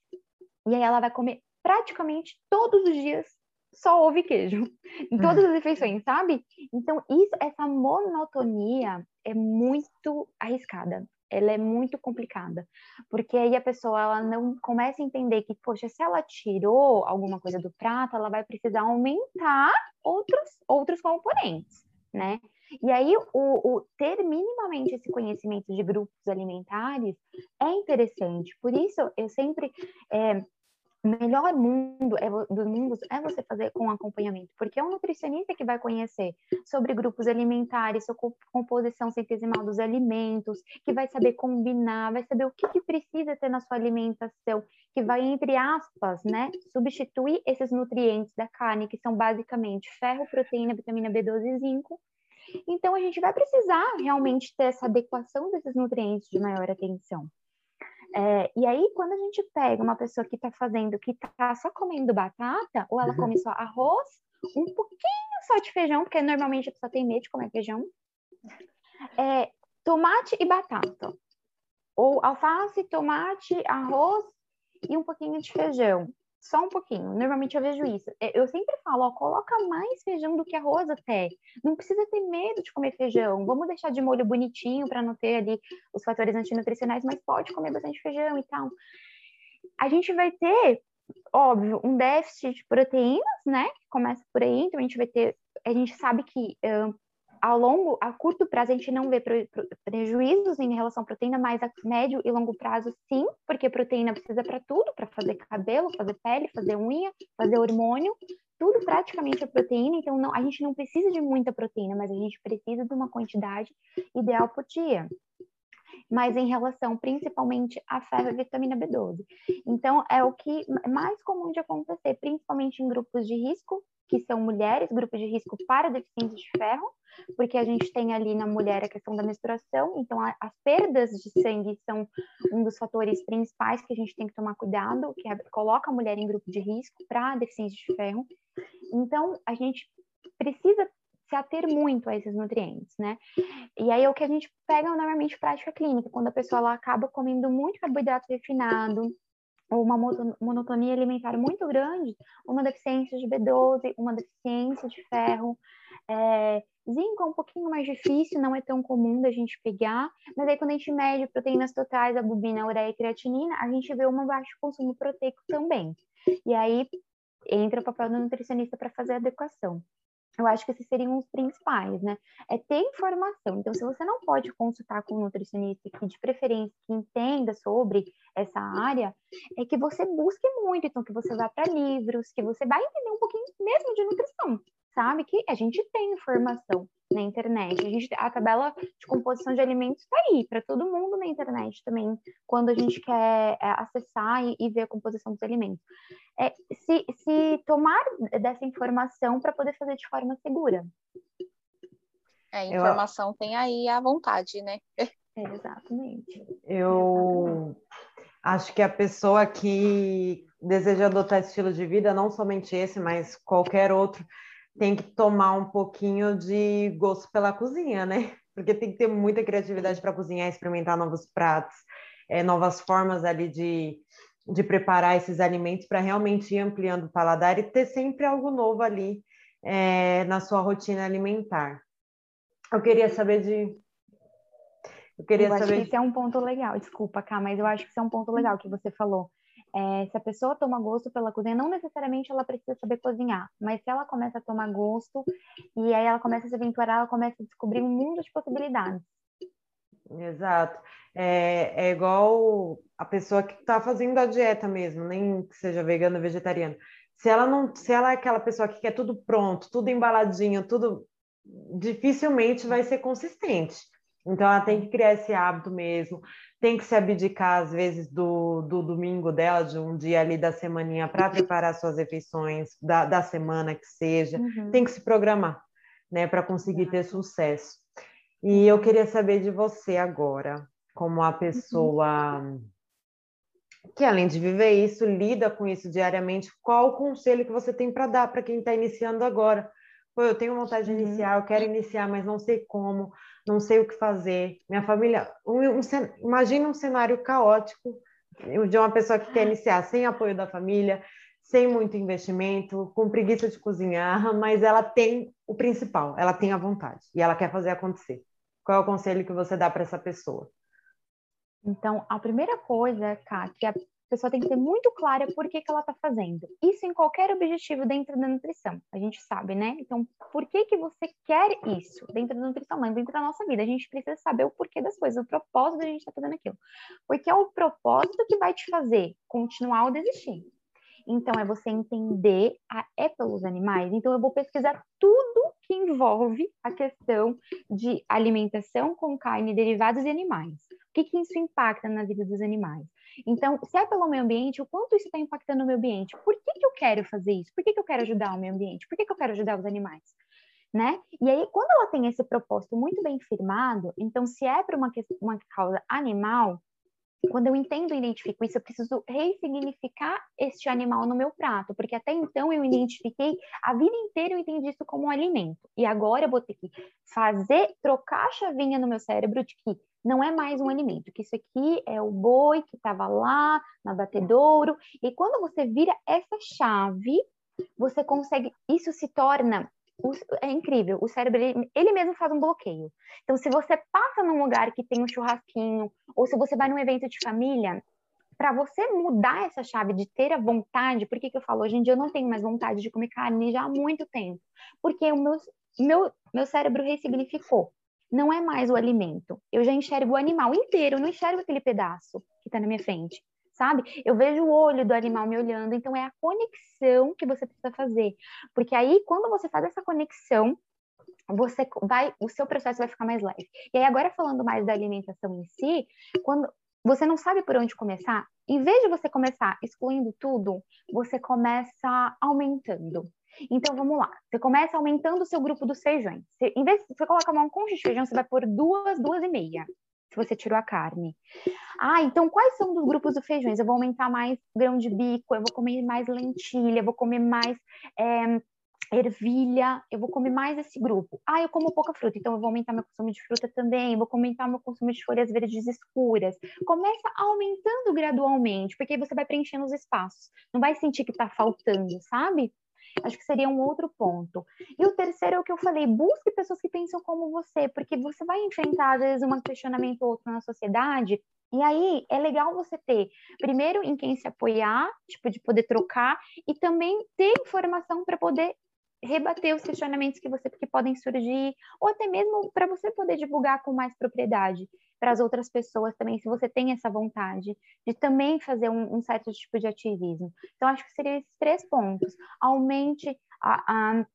E aí ela vai comer praticamente todos os dias só ovo e queijo, <laughs> em todas as refeições, sabe? Então, isso, essa monotonia é muito arriscada. Ela é muito complicada, porque aí a pessoa ela não começa a entender que, poxa, se ela tirou alguma coisa do prato, ela vai precisar aumentar outros, outros componentes, né? E aí, o, o, ter minimamente esse conhecimento de grupos alimentares é interessante. Por isso, eu sempre é, melhor mundo é, dos mundos é você fazer com acompanhamento, porque é um nutricionista que vai conhecer sobre grupos alimentares, sua composição centesimal dos alimentos, que vai saber combinar, vai saber o que, que precisa ter na sua alimentação, que vai, entre aspas, né, substituir esses nutrientes da carne, que são basicamente ferro, proteína, vitamina B12 e zinco. Então, a gente vai precisar realmente ter essa adequação desses nutrientes de maior atenção. É, e aí, quando a gente pega uma pessoa que está fazendo, que está só comendo batata, ou ela come só arroz, um pouquinho só de feijão, porque normalmente a pessoa tem medo de comer feijão, é, tomate e batata, ou alface, tomate, arroz e um pouquinho de feijão só um pouquinho. Normalmente eu vejo isso. É, eu sempre falo, ó, coloca mais feijão do que arroz até. Não precisa ter medo de comer feijão. Vamos deixar de molho bonitinho para não ter ali os fatores antinutricionais, mas pode comer bastante feijão e tal. A gente vai ter, óbvio, um déficit de proteínas, né? Começa por aí, então a gente vai ter, a gente sabe que uh, a longo, a curto prazo, a gente não vê prejuízos em relação à proteína, mas a médio e longo prazo, sim, porque proteína precisa para tudo, para fazer cabelo, fazer pele, fazer unha, fazer hormônio, tudo praticamente é proteína, então não, a gente não precisa de muita proteína, mas a gente precisa de uma quantidade ideal por dia. Mas em relação principalmente a ferro e vitamina B12. Então, é o que é mais comum de acontecer, principalmente em grupos de risco, que são mulheres, grupos de risco para deficiência de ferro, porque a gente tem ali na mulher a questão da menstruação, então a, as perdas de sangue são um dos fatores principais que a gente tem que tomar cuidado, que é, coloca a mulher em grupo de risco para deficiência de ferro. Então, a gente precisa se ater muito a esses nutrientes, né? E aí é o que a gente pega normalmente prática clínica, quando a pessoa ela acaba comendo muito carboidrato refinado, ou uma monotonia alimentar muito grande, uma deficiência de B12, uma deficiência de ferro, é, Zinco é um pouquinho mais difícil, não é tão comum da gente pegar, mas aí quando a gente mede proteínas totais, albumina, ureia e creatinina, a gente vê um baixo consumo proteico também. E aí entra o papel do nutricionista para fazer a adequação. Eu acho que esses seriam os principais, né? É ter informação. Então, se você não pode consultar com um nutricionista que, de preferência, que entenda sobre essa área, é que você busque muito. Então, que você vá para livros, que você vai entender um pouquinho mesmo de nutrição sabe que a gente tem informação, na internet. A, gente, a tabela de composição de alimentos está aí para todo mundo na internet também, quando a gente quer é, acessar e, e, ver a composição dos alimentos. É, se, se tomar dessa informação para poder fazer de forma segura.
É, informação Eu... tem aí à vontade, né?
É, exatamente.
Eu acho que a pessoa que deseja adotar estilo de vida, não somente esse, mas qualquer outro, tem que tomar um pouquinho de gosto pela cozinha, né? <laughs> Porque tem que ter muita criatividade para cozinhar, experimentar novos pratos, é, novas formas ali de, de preparar esses alimentos para realmente ir ampliando o paladar e ter sempre algo novo ali é, na sua rotina alimentar. Eu queria saber de.
Eu queria eu saber. Acho que esse é um ponto legal, desculpa, Cá, mas eu acho que esse é um ponto legal que você falou. É, se a pessoa toma gosto pela cozinha, não necessariamente ela precisa saber cozinhar, mas se ela começa a tomar gosto e aí ela começa a se aventurar, ela começa a descobrir um mundo de possibilidades.
Exato. É, é igual a pessoa que está fazendo a dieta mesmo, nem que seja vegana ou vegetariana. Se ela não, se ela é aquela pessoa que quer tudo pronto, tudo embaladinho, tudo dificilmente vai ser consistente. Então ela tem que criar esse hábito mesmo, tem que se abdicar, às vezes, do, do domingo dela, de um dia ali da semaninha, para preparar suas refeições, da, da semana que seja. Uhum. Tem que se programar, né, para conseguir ter sucesso. E eu queria saber de você agora, como a pessoa que, além de viver isso, lida com isso diariamente, qual o conselho que você tem para dar para quem está iniciando agora? Pô, eu tenho vontade de uhum. iniciar, eu quero iniciar, mas não sei como não sei o que fazer. Minha família, um, um, imagina um cenário caótico de uma pessoa que quer iniciar sem apoio da família, sem muito investimento, com preguiça de cozinhar, <laughs> mas ela tem o principal, ela tem a vontade e ela quer fazer acontecer. Qual é o conselho que você dá para essa pessoa?
Então, a primeira coisa, Kátia, a pessoa tem que ter muito clara por que, que ela está fazendo. Isso em qualquer objetivo dentro da nutrição, a gente sabe, né? Então, por que, que você quer isso dentro da nutrição, mas dentro da nossa vida? A gente precisa saber o porquê das coisas, o propósito da gente estar tá fazendo aquilo. Porque é o propósito que vai te fazer continuar ou desistir. Então, é você entender a é pelos animais. Então, eu vou pesquisar tudo que envolve a questão de alimentação com carne, derivados e animais. O que, que isso impacta na vida dos animais? Então, se é pelo meio ambiente, o quanto isso está impactando o meio ambiente? Por que, que eu quero fazer isso? Por que, que eu quero ajudar o meio ambiente? Por que, que eu quero ajudar os animais? Né? E aí, quando ela tem esse propósito muito bem firmado, então, se é para uma, uma causa animal, quando eu entendo e identifico isso, eu preciso ressignificar este animal no meu prato, porque até então eu identifiquei, a vida inteira eu entendi isso como um alimento. E agora eu vou ter que fazer, trocar a chavinha no meu cérebro de que não é mais um alimento, que isso aqui é o boi que estava lá na batedouro. E quando você vira essa chave, você consegue, isso se torna é incrível, o cérebro ele, ele, mesmo faz um bloqueio. Então, se você passa num lugar que tem um churrasquinho, ou se você vai num evento de família, para você mudar essa chave de ter a vontade, por que, que eu falo? Hoje em dia eu não tenho mais vontade de comer carne já há muito tempo, porque o meu, meu, meu cérebro ressignificou não é mais o alimento. Eu já enxergo o animal inteiro, eu não enxergo aquele pedaço que está na minha frente, sabe? Eu vejo o olho do animal me olhando, então é a conexão que você precisa fazer. Porque aí, quando você faz essa conexão, você vai, o seu processo vai ficar mais leve. E aí, agora falando mais da alimentação em si, quando você não sabe por onde começar, em vez de você começar excluindo tudo, você começa aumentando. Então vamos lá. Você começa aumentando o seu grupo dos feijões. Você, em vez de você colocar uma concha de feijão, você vai pôr duas, duas e meia. Se você tirou a carne. Ah, então quais são dos grupos dos feijões? Eu vou aumentar mais grão de bico, eu vou comer mais lentilha, eu vou comer mais é, ervilha, eu vou comer mais esse grupo. Ah, eu como pouca fruta, então eu vou aumentar meu consumo de fruta também, vou aumentar meu consumo de folhas verdes escuras. Começa aumentando gradualmente, porque aí você vai preenchendo os espaços. Não vai sentir que está faltando, sabe? Acho que seria um outro ponto. E o terceiro é o que eu falei: busque pessoas que pensam como você, porque você vai enfrentar, às vezes, um questionamento ou outro na sociedade. E aí é legal você ter, primeiro, em quem se apoiar, tipo, de poder trocar, e também ter informação para poder rebater os questionamentos que você que podem surgir, ou até mesmo para você poder divulgar com mais propriedade para as outras pessoas também, se você tem essa vontade de também fazer um, um certo tipo de ativismo. Então, acho que seriam esses três pontos. Aumente a, a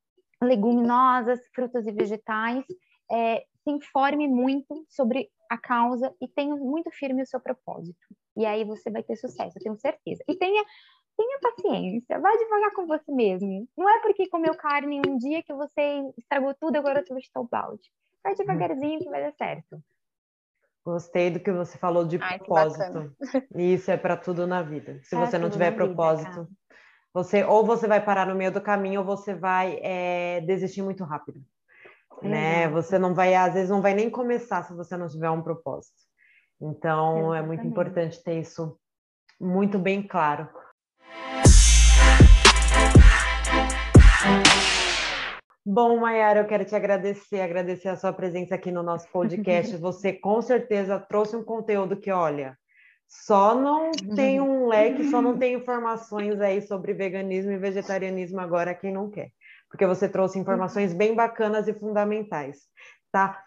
leguminosas, frutas e vegetais, é, se informe muito sobre a causa e tenha muito firme o seu propósito. E aí você vai ter sucesso, eu tenho certeza. E tenha, tenha paciência, vá devagar com você mesmo. Não é porque comeu carne um dia que você estragou tudo, agora você vai chutar o balde. Vai devagarzinho que vai dar certo.
Gostei do que você falou de Ai, propósito. Isso é para tudo na vida. Se você não tiver propósito, vida, você ou você vai parar no meio do caminho ou você vai é, desistir muito rápido. Né? Você não vai, às vezes, não vai nem começar se você não tiver um propósito. Então, Exatamente. é muito importante ter isso muito bem claro. Bom, Mayara, eu quero te agradecer, agradecer a sua presença aqui no nosso podcast. <laughs> Você com certeza trouxe um conteúdo que, olha, só não tem um leque, só não tem informações aí sobre veganismo e vegetarianismo agora quem não quer. Porque você trouxe informações bem bacanas e fundamentais, tá?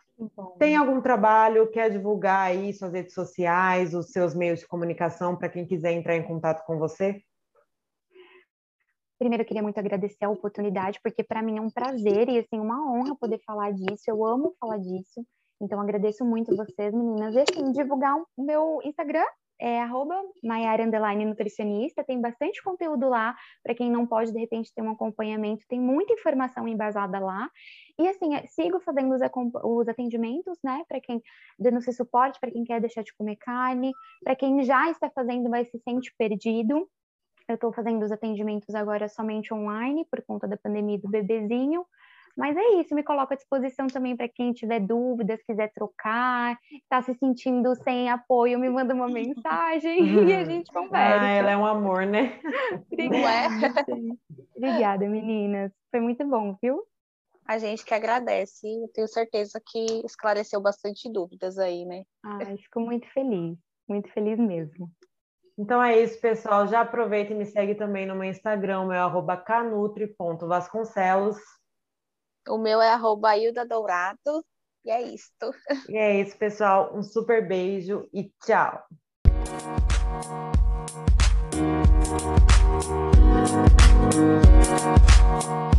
Tem algum trabalho, quer divulgar aí suas redes sociais, os seus meios de comunicação para quem quiser entrar em contato com você?
Primeiro, eu queria muito agradecer a oportunidade, porque para mim é um prazer e assim uma honra poder falar disso. Eu amo falar disso. Então, agradeço muito vocês, meninas. E assim, divulgar o meu Instagram é arroba nutricionista, tem bastante conteúdo lá para quem não pode, de repente, ter um acompanhamento, tem muita informação embasada lá. E assim, é, sigo fazendo os, os atendimentos, né, para quem dando esse suporte, para quem quer deixar de comer carne, para quem já está fazendo, mas se sente perdido. Eu estou fazendo os atendimentos agora somente online por conta da pandemia do bebezinho. Mas é isso, me coloco à disposição também para quem tiver dúvidas, quiser trocar, está se sentindo sem apoio, me manda uma mensagem <laughs> e a gente conversa.
Ah, ela é um amor, né?
Obrigada. <laughs> Obrigada, meninas. Foi muito bom, viu?
A gente que agradece. Eu tenho certeza que esclareceu bastante dúvidas aí, né?
Ah, fico muito feliz. Muito feliz mesmo.
Então é isso, pessoal. Já aproveita e me segue também no meu Instagram, meu arroba canutri.vasconcelos.
O meu é arroba Hilda Dourado. E é isto. <laughs>
E é isso, pessoal. Um super beijo e tchau. Thank